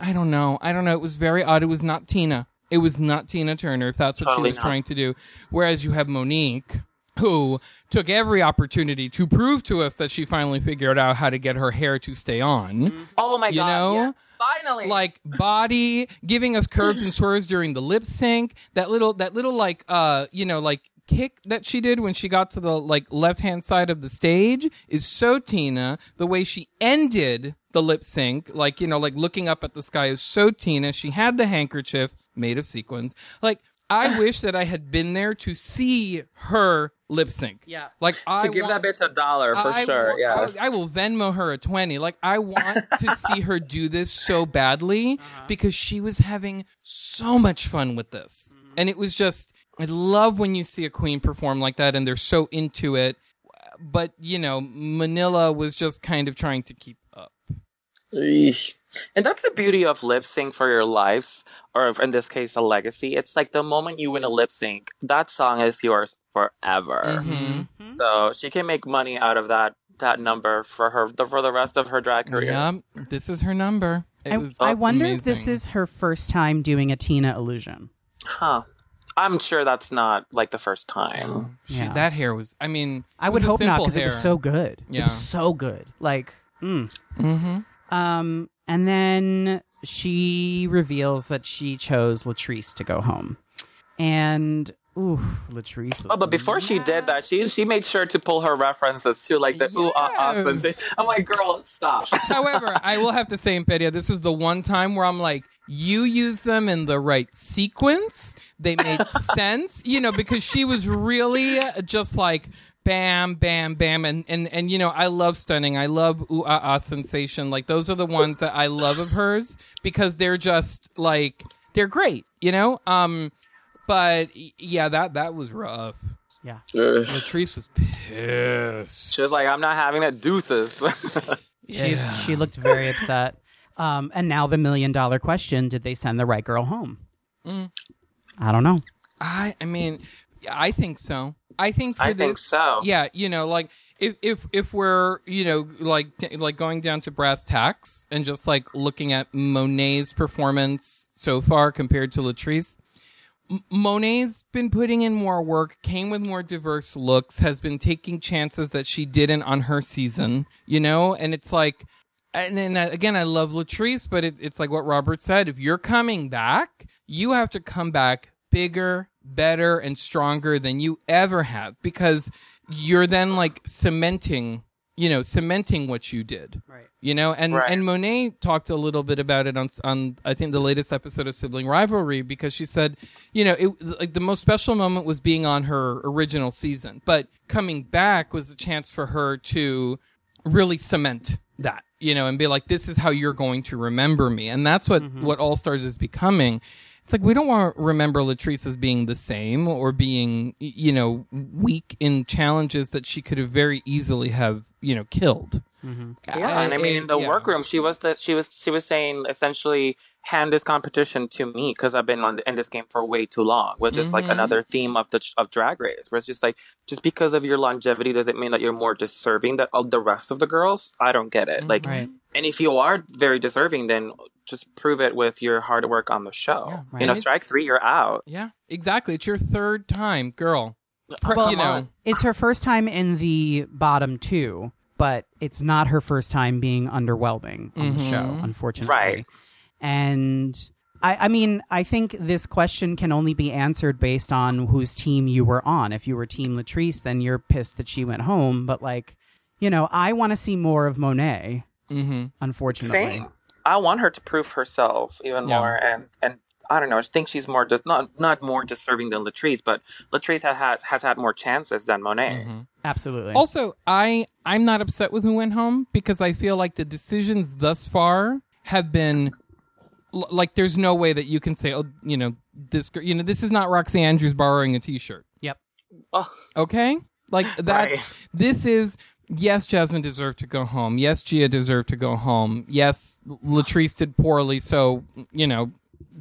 I don't know. I don't know. It was very odd. It was not Tina. It was not Tina Turner. If that's what Totally she was not. trying to do. Whereas you have Monique. Who took every opportunity to prove to us that she finally figured out how to get her hair to stay on? Oh my You god! know? yes, finally. like body giving us curves and swerves during the lip sync that little that little like uh you know like kick that she did when she got to the like left hand side of the stage is so tina the way she ended the lip sync like you know like looking up at the sky is so tina she had the handkerchief made of sequins like i wish that i had been there to see her lip sync Yeah. like i to give want- that bitch a dollar for I sure. will- yeah. I, I will Venmo her a 20. Like, I want to see her do this so badly Uh-huh. because she was having so much fun with this. Mm-hmm. And it was just, I love when you see a queen perform like that and they're so into it. But, you know, Manila was just kind of trying to keep up. Eesh. And that's the beauty of lip sync for your lives, or in this case, a legacy. It's like the moment you win a lip sync, that song is yours forever. Mhm. So she can make money out of that that number for her the, for the rest of her drag career. Yeah, this is her number. It I, was I wonder if this is her first time doing a Tina illusion. Huh. I'm sure that's not like the first time. She, Yeah. That hair was, I mean, I would hope not because it was so good. It Yeah. was so good. Like, mm. Mhm. um, and then she reveals that she chose Latrice to go home, and ooh, Latrice. Was Oh, but before she did that, she she made sure to pull her references to like the ooh ah ah Yes. sensei. I'm like, girl, stop. However, I will have to say, Imperia, this was the one time where I'm like, you use them in the right sequence. They made sense, you know, because she was really just like bam, bam, bam, and and and you know, I love stunning. I love ooh ah ah sensation. Like those are the ones that I love of hers because they're just like they're great, you know. Um, but yeah, that that was rough. yeah, Ugh. Latrice was pissed. She was like, I'm not having that deuces. she Yeah. she looked very upset. Um, and now the million dollar question: Did they send the right girl home? Mm. I don't know. I I mean, I think so. I think for I this, think so. Yeah, you know, like if if if we're you know like t- like going down to brass tacks and just like looking at Monet's performance so far compared to Latrice. Monet's been putting in more work, came with more diverse looks, has been taking chances that she didn't on her season, you know? And it's like, and then again, I love Latrice, but it, it's like what Robert said. If you're coming back, you have to come back bigger, better, and stronger than you ever have because you're then like cementing, you know, cementing what you did. Right. You know, and Right. and Monet talked a little bit about it on on I think the latest episode of Sibling Rivalry because she said, you know, it like the most special moment was being on her original season, but coming back was a chance for her to really cement that. you know, and be like, "This is how you're going to remember me," and that's what mm-hmm. what All Stars is becoming. It's like we don't want to remember Latrice as being the same or being, you know, weak in challenges that she could have very easily have, you know, killed. Mm-hmm. Yeah, and I uh, mean, in the yeah. workroom, she was that she was she was saying essentially, hand this competition to me because I've been on the, in this game for way too long. Which is like Mhm. another theme of the of Drag Race, where it's just like just because of your longevity doesn't mean that you're more deserving than all the rest of the girls. I don't get it. Like, Right. and if you are very deserving, then just prove it with your hard work on the show. Yeah, right. You know, strike three, you're out. Yeah, exactly. It's your third time, girl. Pre- Well, you know, It's her first time in the bottom two, but it's not her first time being underwhelming on the Mhm. show, unfortunately. Right. And I, I mean, I think this question can only be answered based on whose team you were on. If you were Team Latrice, then you're pissed that she went home. But like, you know, I want to see more of Monet. hmm Unfortunately, Same. I want her to prove herself even Yeah. more, and and I don't know. I think she's more de- not not more deserving than Latrice, but Latrice has has, has had more chances than Monet. hmm absolutely. Also, I I'm not upset with who went home because I feel like the decisions thus far have been l- like there's no way that you can say oh you know this gir- you know this is not Roxxxy Andrews borrowing a T-shirt. yep. Oh, Okay, like that's Right. this is. Yes, Jasmine deserved to go home. Yes, Gia deserved to go home. Yes, Latrice did poorly, so you know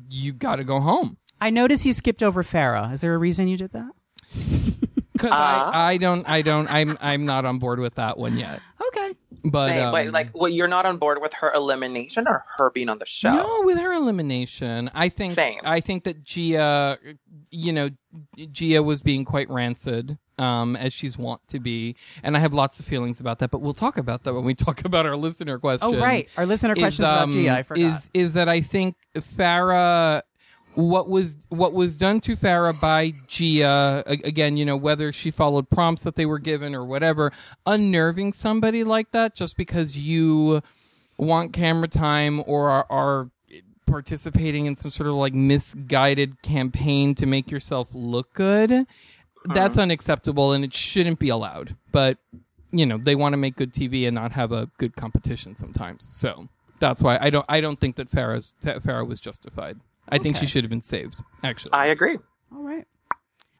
you got to go home. I noticed you skipped over Farrah. Is there a reason you did that? Because Uh. I, I don't, I don't, I'm, I'm not on board with that one yet. Okay. But same. um, Wait, like, what? You're not on board with her elimination or her being on the show? no, with her elimination, I think, Same. I think that Gia, you know, Gia was being quite rancid, um, as she's wont to be, and I have lots of feelings about that. But we'll talk about that when we talk about our listener question. Oh, right. Our listener question questions about um, Gia. I forgot. Is is that I think Farrah what was what was done to Farrah by Gia again, you know, whether she followed prompts that they were given or whatever, unnerving somebody like that just because you want camera time or are, are participating in some sort of like misguided campaign to make yourself look good. Uh-huh. That's unacceptable and it shouldn't be allowed. But you know, they want to make good TV and not have a good competition sometimes. So that's why I don't I don't think that Farrah's Farrah was justified. I think she Okay. should have been saved. Actually, I agree. All right.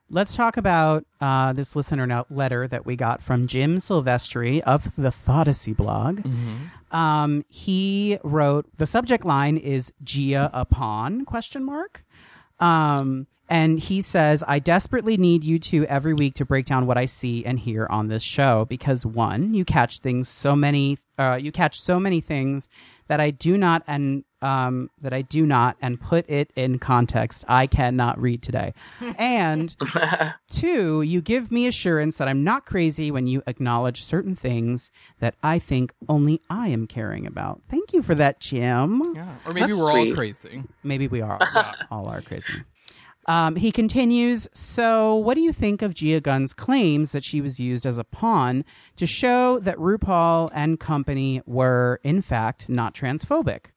Let's talk about uh, this listener note letter that we got from Jim Silvestri of the Thoughtacy blog. Um, he wrote the subject line is Gia upon question mark. Um, and he says, I desperately need you two every week to break down what I see and hear on this show because one, you catch things so many, uh, you catch so many things that I do not and um, that I do not and put it in context. I cannot read today. And two, you give me assurance that I'm not crazy when you acknowledge certain things that I think only I am caring about. Thank you for that, Jim. yeah. Or maybe That's we're all crazy. Maybe we are. all are crazy. Um, he continues. So, what do you think of Gia Gunn's claims that she was used as a pawn to show that RuPaul and company were, in fact, not transphobic?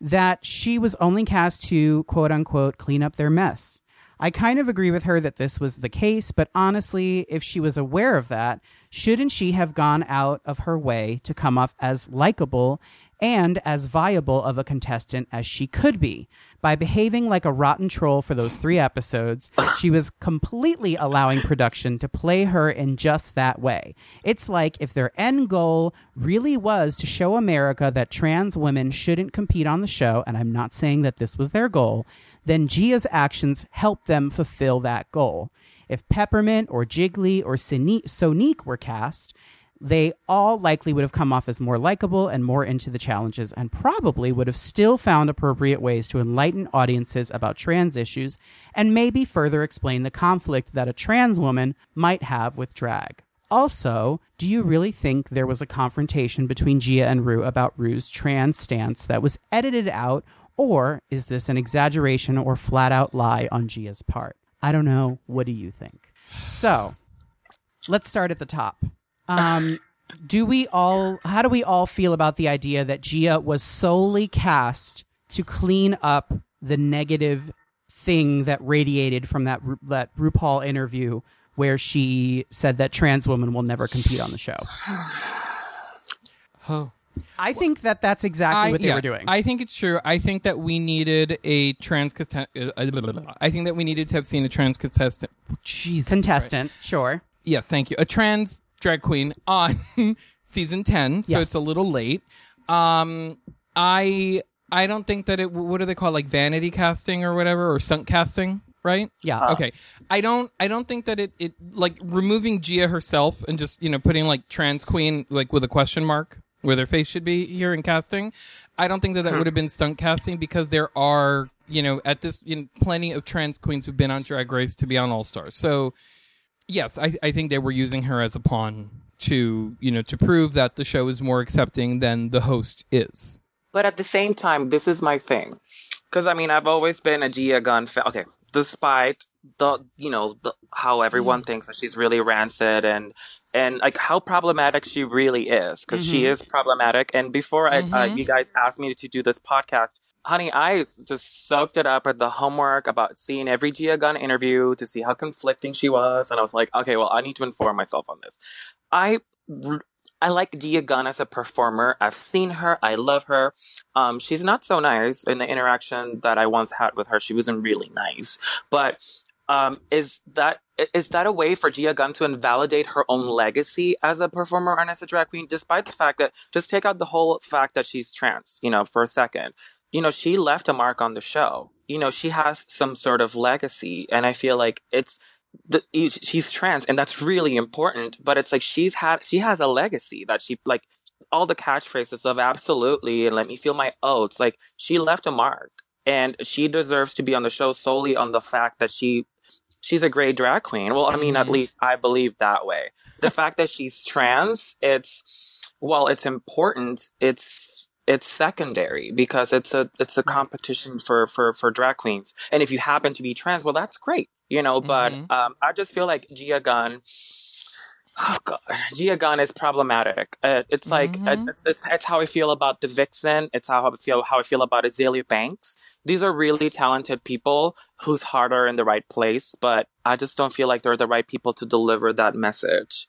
That she was only cast to quote unquote clean up their mess. I kind of agree with her that this was the case, but honestly, if she was aware of that, shouldn't she have gone out of her way to come off as likable and as viable of a contestant as she could be? By behaving like a rotten troll for those three episodes, she was completely allowing production to play her in just that way. It's like if their end goal really was to show America that trans women shouldn't compete on the show, and I'm not saying that this was their goal, then Gia's actions helped them fulfill that goal. If Peppermint or Jiggly or Sonique were cast, they all likely would have come off as more likable and more into the challenges and probably would have still found appropriate ways to enlighten audiences about trans issues and maybe further explain the conflict that a trans woman might have with drag. Also, do you really think there was a confrontation between Gia and Ru about Ru's trans stance that was edited out, or is this an exaggeration or flat out lie on Gia's part? I don't know. What do you think? So, let's start at the top. Um, do we all? How do we all feel about the idea that Gia was solely cast to clean up the negative thing that radiated from that Ru- that RuPaul interview where she said that trans women will never compete on the show? Oh, I think that that's exactly what they yeah, were doing. I think it's true. I think that we needed a trans contestant. I think that we needed to have seen a trans contestant. Jesus. Contestant, sure. Yes, thank you. A trans drag queen on season 10, so Yes. it's a little late. Um I I don't think that it what do they call it? like vanity casting or whatever or stunt casting, right? Yeah. Okay. I don't I don't think that it it like removing Gia herself and just, you know, putting like trans queen like with a question mark where their face should be here in casting. I don't think that that would have been stunt casting because there are, you know, at this you know, plenty of trans queens who've been on Drag Race to be on All Stars. So yes, I, I think they were using her as a pawn to, you know, to prove that the show is more accepting than the host is. But at the same time, this is my thing. Because, I mean, I've always been a Gia Gunn fan. Okay, despite the, you know, the, how everyone thinks that she's really rancid and, and like how problematic she really is. Because she is problematic. And before I, uh, Mhm. you guys asked me to do this podcast, honey, I just soaked it up at the homework about seeing every Gia Gunn interview to see how conflicting she was. And I was like, okay, well, I need to inform myself on this. I. I like Gia Gunn as a performer. I've seen her. I love her. Um, she's not so nice in the interaction that I once had with her. She wasn't really nice. But um, is that is that a way for Gia Gunn to invalidate her own legacy as a performer and as a drag queen, despite the fact that just take out the whole fact that she's trans, you know, for a second. You know, she left a mark on the show. You know, she has some sort of legacy, and I feel like it's the, she's trans and that's really important but it's like she's had she has a legacy that she like all the catchphrases of absolutely and let me feel my oats like she left a mark and she deserves to be on the show solely on the fact that she she's a great drag queen well i mean at Mhm. least i believe that way the fact that she's trans it's well it's important it's it's secondary because it's a it's a competition for for for drag queens. And if you happen to be trans well that's great you know but Mhm. um i just feel like gia gunn oh god gia gunn is problematic. Uh, it's like Mhm. it's, it's it's how i feel about the vixen. It's how i feel how i feel about azealia banks. These are really talented people whose heart are in the right place but i just don't feel like they're the right people to deliver that message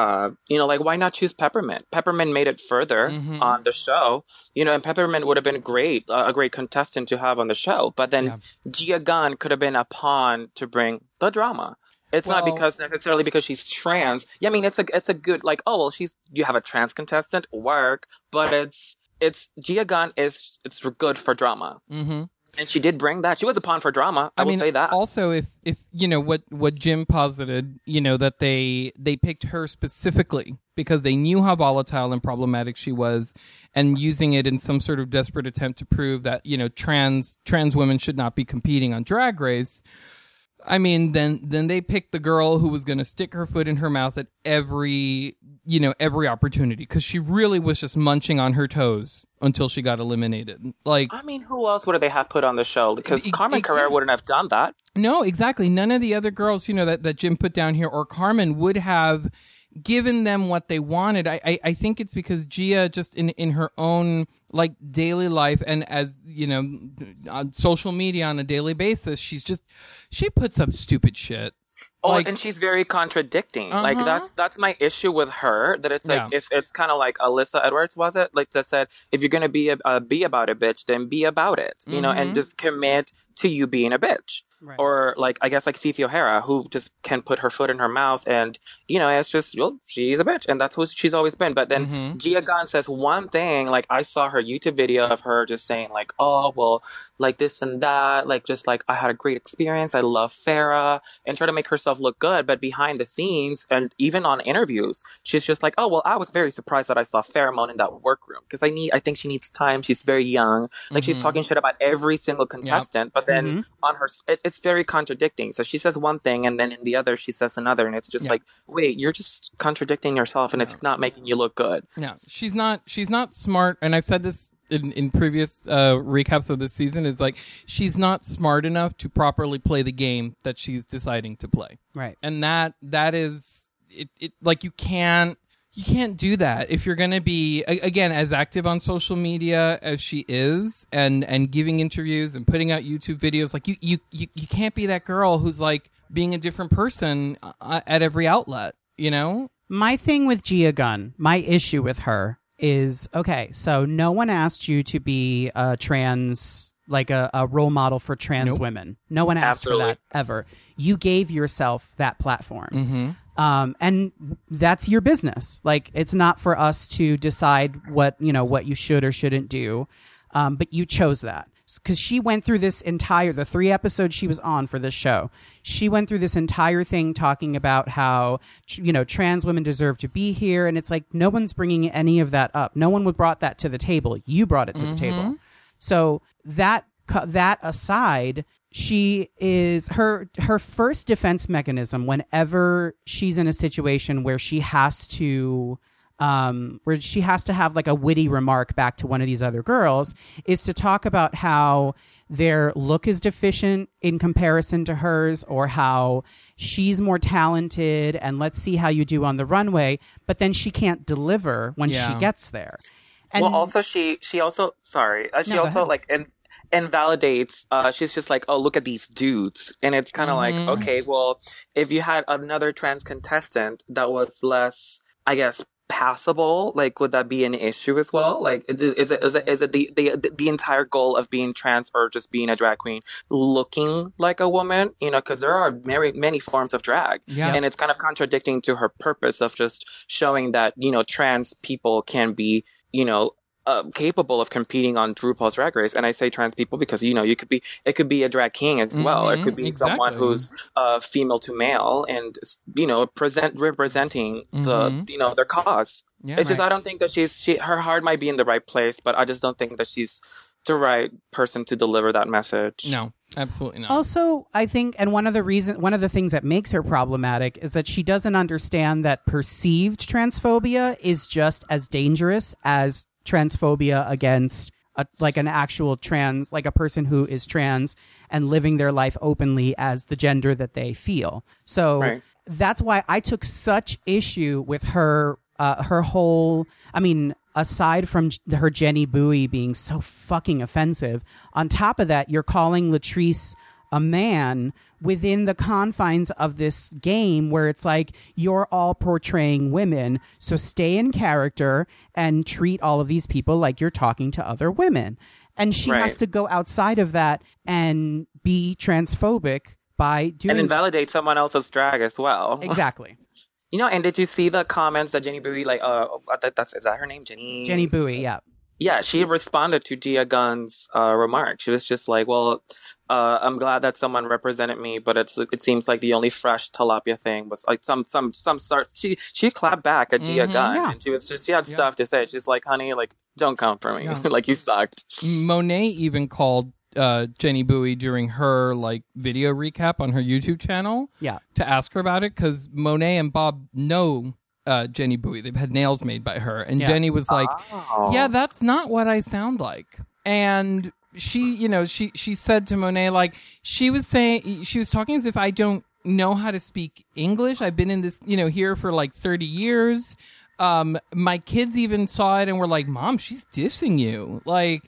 uh, you know, like why not choose Peppermint? Peppermint made it further Mhm. on the show, you know, and Peppermint would have been great, uh, a great contestant to have on the show. But then Yeah. Gia Gunn could have been a pawn to bring the drama. It's not because necessarily because she's trans. Yeah, I mean, it's a it's a good like oh well, she's you have a trans contestant work, but it's it's Gia Gunn is it's good for drama, Mm-hmm. And she did bring that. She was a pawn for drama. I, I will mean, say that. also if if you know what what Jim posited, you know that they they picked her specifically because they knew how volatile and problematic she was, and using it in some sort of desperate attempt to prove that you know trans trans women should not be competing on Drag Race. I mean, then then they picked the girl who was going to stick her foot in her mouth at every you know every opportunity because she really was just munching on her toes until she got eliminated. Like I mean, who else would they have put on the show? Because It- Carmen it- Carrera wouldn't have done that. No, exactly. None of the other girls, you know, that, that Jim put down here or Carmen would have given them what they wanted. I, I, I think it's because Gia just in, in her own like daily life and as, you know, on social media on a daily basis, she's just, she puts up stupid shit. Oh, Like- and she's very contradicting. Like Uh-huh. that's that's my issue with her. That it's like Yeah. if it's kind of like Alyssa Edwards was it like that said if you're gonna be a, uh, be about a bitch, then be about it. You know, Mhm. and just commit to you being a bitch. Right. Or like I guess like Phi Phi O'Hara, who just can put her foot in her mouth, and you know it's just well, she's a bitch, and that's who she's always been. But then Mhm. Gia Gunn says one thing, like I saw her YouTube video of her just saying like, oh well, like this and that, like just like I had a great experience, I love Farrah, and try to make herself look good, but behind the scenes and even on interviews, she's just like, oh well, I was very surprised that I saw Farrah Moan in that workroom because I need, I think she needs time. She's very young, like she's Mhm. talking shit about every single contestant, but then Mhm. on her, it, it's very contradicting. So she says one thing, and then in the other she says another, and it's just Yeah. like, wait, you're just contradicting yourself, and it's not making you look good. No, she's not. She's not smart, and I've said this in, in previous uh, recaps of this season. Is like she's not smart enough to properly play the game that she's deciding to play, Right. and that that is it. it like you can't you can't do that if you're going to be again as active on social media as she is, and and giving interviews and putting out YouTube videos. Like you you you, you can't be that girl who's like being a different person uh, at every outlet. You know. My thing with Gia Gunn, my issue with her is okay. So no one asked you to be a trans, like a, a role model for trans Nope. women. No one asked Absolutely. for that ever. You gave yourself that platform. Mm-hmm. Um, and that's your business. Like it's not for us to decide what you know what you should or shouldn't do, um, but you chose that because she went through this entire the three episodes she was on for this show. She went through this entire thing talking about how you know trans women deserve to be here, and it's like no one's bringing any of that up. No one would brought that to the table. You brought it to the table. So that that aside, she is her her first defense mechanism whenever she's in a situation where she has to um where she has to have like a witty remark back to one of these other girls is to talk about how their look is deficient in comparison to hers or how she's more talented and let's see how you do on the runway but then she can't deliver when Yeah. she gets there and well, also she she also sorry uh, she No, go also ahead. like in, invalidates. Uh, she's just like, oh, look at these dudes, and it's kind of Mhm. like, okay, well, if you had another trans contestant that was less, I guess. Passable, like, would that be an issue as well? Like, is it is it is it the the the entire goal of being trans or just being a drag queen looking like a woman? You know, because there are very many forms of drag, Yeah. and it's kind of contradicting to her purpose of just showing that you know trans people can be you know uh, capable of competing on RuPaul's Drag Race. And I say trans people because you know you could be it could be a drag king as well. It could be someone who's uh, female to male and you know present representing the Mhm. you know their cause. Yeah. it's just I don't think that she's she her heart might be in the right place, but I just don't think that she's the right person to deliver that message. no, absolutely not. Also, I think, and one of the reason, one of the things that makes her problematic is that she doesn't understand that perceived transphobia is just as dangerous as transphobia against a, like an actual trans, like a person who is trans and living their life openly as the gender that they feel. So Right. that's why I took such issue with her, uh, her whole. I mean, aside from her Jenny Bui being so fucking offensive, on top of that, you're calling Latrice a man within the confines of this game where it's like you're all portraying women so stay in character and treat all of these people like you're talking to other women and she has to go outside of that and be transphobic by doing And invalidate someone else's drag as well. exactly You know, and did you see the comments that Jenny Bui like? Uh, that's is that her name, Jenny? jenny bui yeah Yeah, she responded to Gia Gunn's uh, remark. She was just like, "Well, uh, I'm glad that someone represented me, but it's it seems like the only fresh tilapia thing was like some some some sort." She she clapped back at Gia Mhm. Gunn, Yeah. and she was just she had Yeah. stuff to say. She's like, "Honey, like don't come for me, Yeah. like you sucked." Monet even called uh, Jenny Bui during her like video recap on her YouTube channel yeah to ask her about it because Monet and Bob know uh, Jenny Bui. They've had nails made by her, and Yeah. Jenny was like, Oh. "Yeah, that's not what I sound like." And she, you know, she she said to Monet like she was saying she was talking as if I don't know how to speak English. I've been in this, you know, here for like 30 years. Um my kids even saw it and were like, "Mom, she's dissing you." Like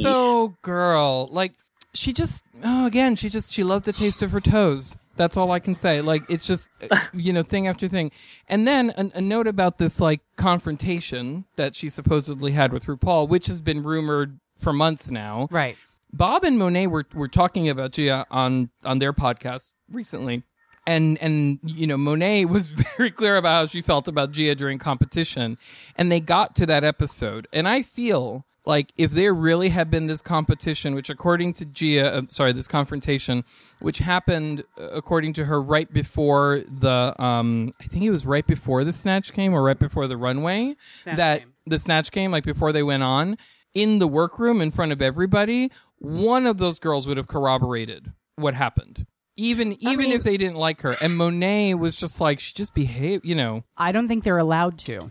so girl, like she just oh again, she just she loves the taste of her toes. That's all I can say. Like it's just uh, you know thing after thing. And then a, a note about this like confrontation that she supposedly had with RuPaul, which has been rumored for months now. right Bob and Monet were were talking about Gia on on their podcast recently. And and you know Monet was very clear about how she felt about Gia during competition, and they got to that episode. And I feel like if there really had been this competition, which according to Gia, uh, sorry, this confrontation, which happened uh, according to her right before the, um, I think it was right before the snatch came or right before the runway, Snatch that the snatch came like before they went on, in the workroom in front of everybody, one of those girls would have corroborated what happened. Even even mean- if they didn't like her. And Monet was just like she just behaved, you know. i don't think they're allowed to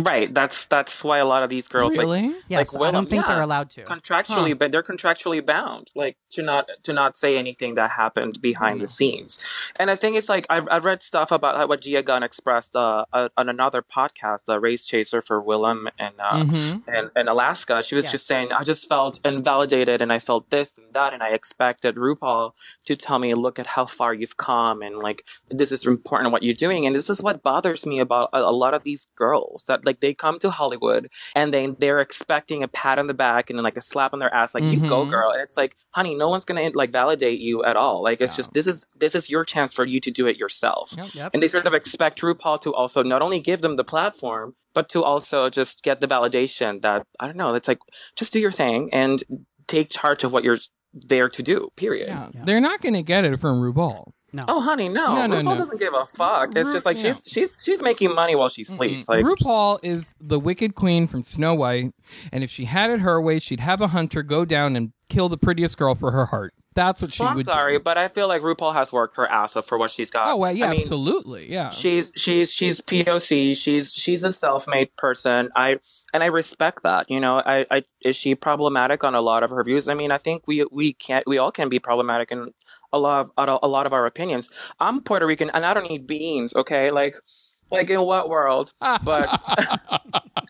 Right. That's that's why a lot of these girls like really? yes i don't think yeah. they're allowed to contractually but they're contractually bound like to not to not say anything that happened behind the scenes and i think it's like i've, I've read stuff about how, what gia gunn expressed uh, uh, on another podcast the race chaser for Willam and uh, Mhm. and, and Alaska, she was Yes. just saying, I just felt invalidated and I felt this and that. And I expected RuPaul to tell me, look at how far you've come and like, this is important what you're doing. And this is what bothers me about a, a lot of these girls that like they come to Hollywood and they they're expecting a pat on the back and like a slap on their ass, like you go Mhm. girl. And it's like, honey, no one's gonna like validate you at all. Like it's Yeah. just this is this is your chance for you to do it yourself. Yep. Yep. And they sort of expect RuPaul to also not only give them the platform, but to also just get the validation that I don't know. It's like just do your thing and take charge of what you're there to do. Period. Yeah. Yeah. They're not going to get it from RuPaul. No. Oh, honey, no. No, no, RuPaul no. doesn't give a fuck. It's Ru- just like yeah. she's she's she's making money while she sleeps. Like RuPaul is the wicked queen from Snow White, and if she had it her way, she'd have a hunter go down and kill the prettiest girl for her heart. That's what she well, I'm would. sorry, do. but I feel like RuPaul has worked her ass off for what she's got. Oh well, yeah, I mean, absolutely, yeah. She's she's she's POC. She's she's a self-made person. I and I respect that. You know, I, I is she problematic on a lot of her views? I mean, I think we we can't we all can be problematic in a lot of a lot of our opinions. I'm Puerto Rican and I don't eat beans. Okay, like like in what world? But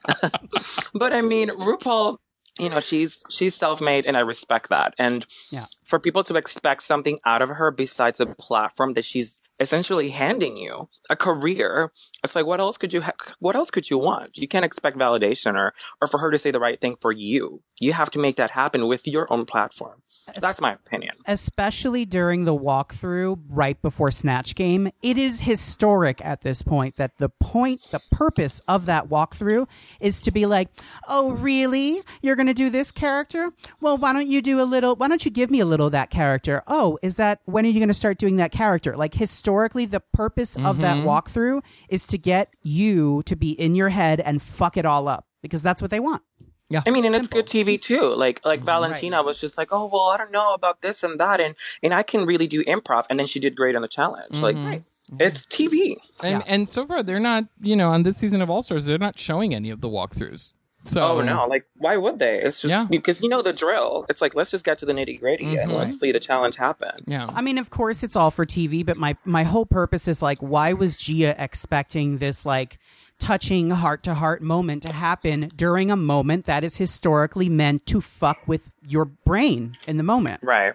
but I mean, RuPaul, you know, she's she's self-made, and I respect that. And Yeah. For people to expect something out of her besides a platform that she's essentially handing you a career, it's like, what else could you ha- what else could you want? You can't expect validation or or for her to say the right thing for you. You have to make that happen with your own platform. That's my opinion. especially during the walkthrough right before Snatch Game, it is historic at this point that the point, the purpose of that walkthrough is to be like, oh, really? You're to do this character? Well, why don't you do a little, why don't you give me a little of that character? Oh, is that, when are you going to start doing that character? Like, historically, the purpose of that mm-hmm. walkthrough is to get you to be in your head and fuck it all up because that's what they want. Yeah. I mean, and it's good TV too. Like like mm-hmm. Valentina was just like, oh well, I don't know about this and that, and and I can really do improv, and then she did great on the challenge. Like mm-hmm. it's TV. and Yeah. and so far they're not, you know, on this season of All Stars, they're not showing any of the walkthroughs. So Oh no, like why would they? It's just Yeah. because you know the drill. It's like let's just get to the nitty gritty and Mhm. let's see the challenge happen. yeah, I mean, of course, it's all for TV, but my my whole purpose is like, why was Gia expecting this like touching heart to heart moment to happen during a moment that is historically meant to fuck with your brain in the moment? Right.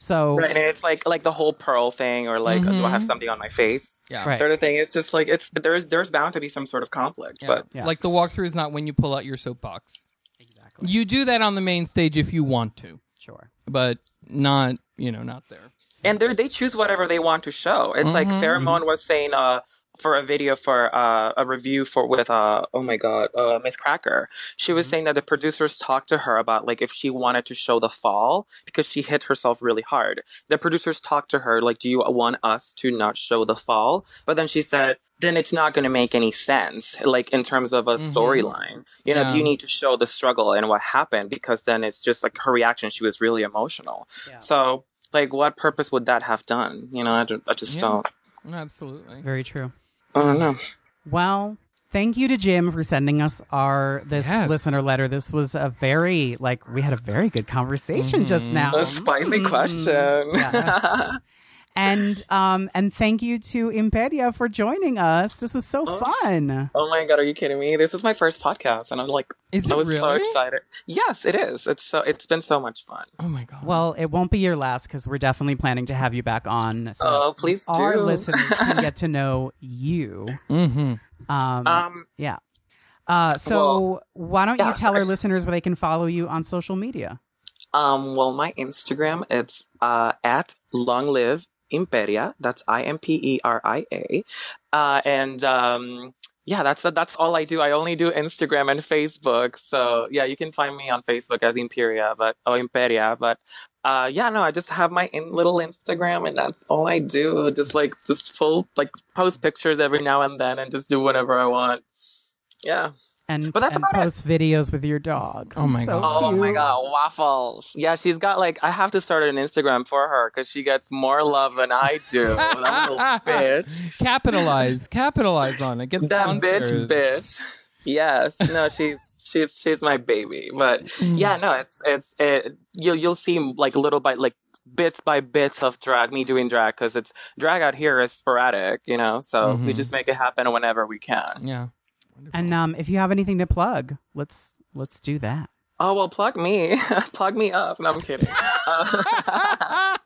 So, Right. And it's like like the whole pearl thing or like do I have something on my face? yeah. Right. Sort of thing. It's just like it's there's there's bound to be some sort of conflict. Yeah. But Yeah. Like the walkthrough is not when you pull out your soapbox. exactly. You do that on the main stage if you want to, Sure. but not, you know, not there. and they they choose whatever they want to show. It's like Mhm. Farrah Moan was saying uh for a video for uh, a review for with uh oh my god uh Miz Cracker. She was saying that the producers talked to her about like if she wanted to show the fall because she hit herself really hard. The producers talked to her like, do you want us to not show the fall? But then she said. Then it's not going to make any sense, like in terms of a Mhm. storyline. You know, Yeah. do you need to show the struggle and what happened? Because then it's just like her reaction. She was really emotional. Yeah. So, like, what purpose would that have done? You know, I, ju- I just Yeah. don't. Absolutely. Very true. I don't know. Well, thank you to Jim for sending us our this Yes. listener letter. This was a very like we had a very good conversation just Mhm. now. A spicy Mm. question. Yes. and um and thank you to Imperia for joining us. This was so Oh. fun. oh my god, are you kidding me? This is my first podcast, and I'm like, Is I it was so really? excited. Yes, it is. It's so. It's been so much fun. Oh my god. Well, it won't be your last because we're definitely planning to have you back on. So Oh, please do. our listeners can get to know you. mm-hmm. Um, Um, yeah. Uh, so well, why don't yeah, you tell sorry. our listeners where they can follow you on social media? um. Well, my Instagram it's uh at long live imperia. That's I M P E R I A. Uh, and um. Yeah, that's that's all I do. I only do Instagram and Facebook. So yeah, you can find me on Facebook as Imperia, but oh Imperia. But uh, yeah, no, I just have my in, little Instagram, and that's all I do. Just like just full like post pictures every now and then, and just do whatever I want. Yeah. And, But that's and about it. post videos with your dog. Oh my So God. Oh my god, waffles! Yeah, she's got like I have to start an Instagram for her because she gets more love than I do. that bitch. capitalize, capitalize on it. Get That sponsors. bitch, bitch. Yes, no, she's she's she's my baby. But Mm. yeah, no, it's it's it, you'll you'll see like little by like bits by bits of drag me doing drag because it's drag out here is sporadic, you know. So we Mhm. just make it happen whenever we can. Yeah. And um, if you have anything to plug, let's let's do that. Oh well, plug me, plug me up. No, I'm kidding. Uh,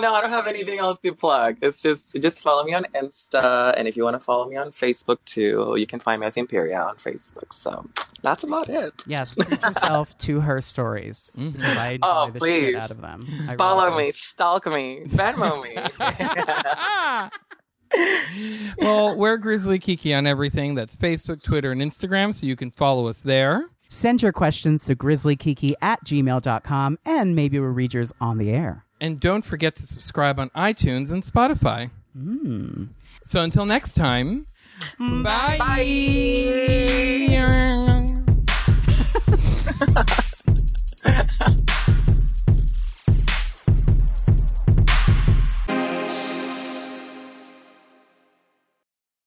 no, I don't have anything else to plug. It's just just follow me on Insta, and if you want to follow me on Facebook too, you can find me as Imperia on Facebook. So that's about it. Yes, treat yourself to her stories. Mhm. 'cause I enjoy Oh, the please. shit out of them. I Follow really me, stalk me, Venmo me. Well, we're Grizzly Kiki on everything. That's Facebook, Twitter, and Instagram, so you can follow us there. Send your questions to grizzlykiki at gmail.com and maybe we'll read yours on the air. And don't forget to subscribe on iTunes and Spotify. Hmm. So until next time, bye.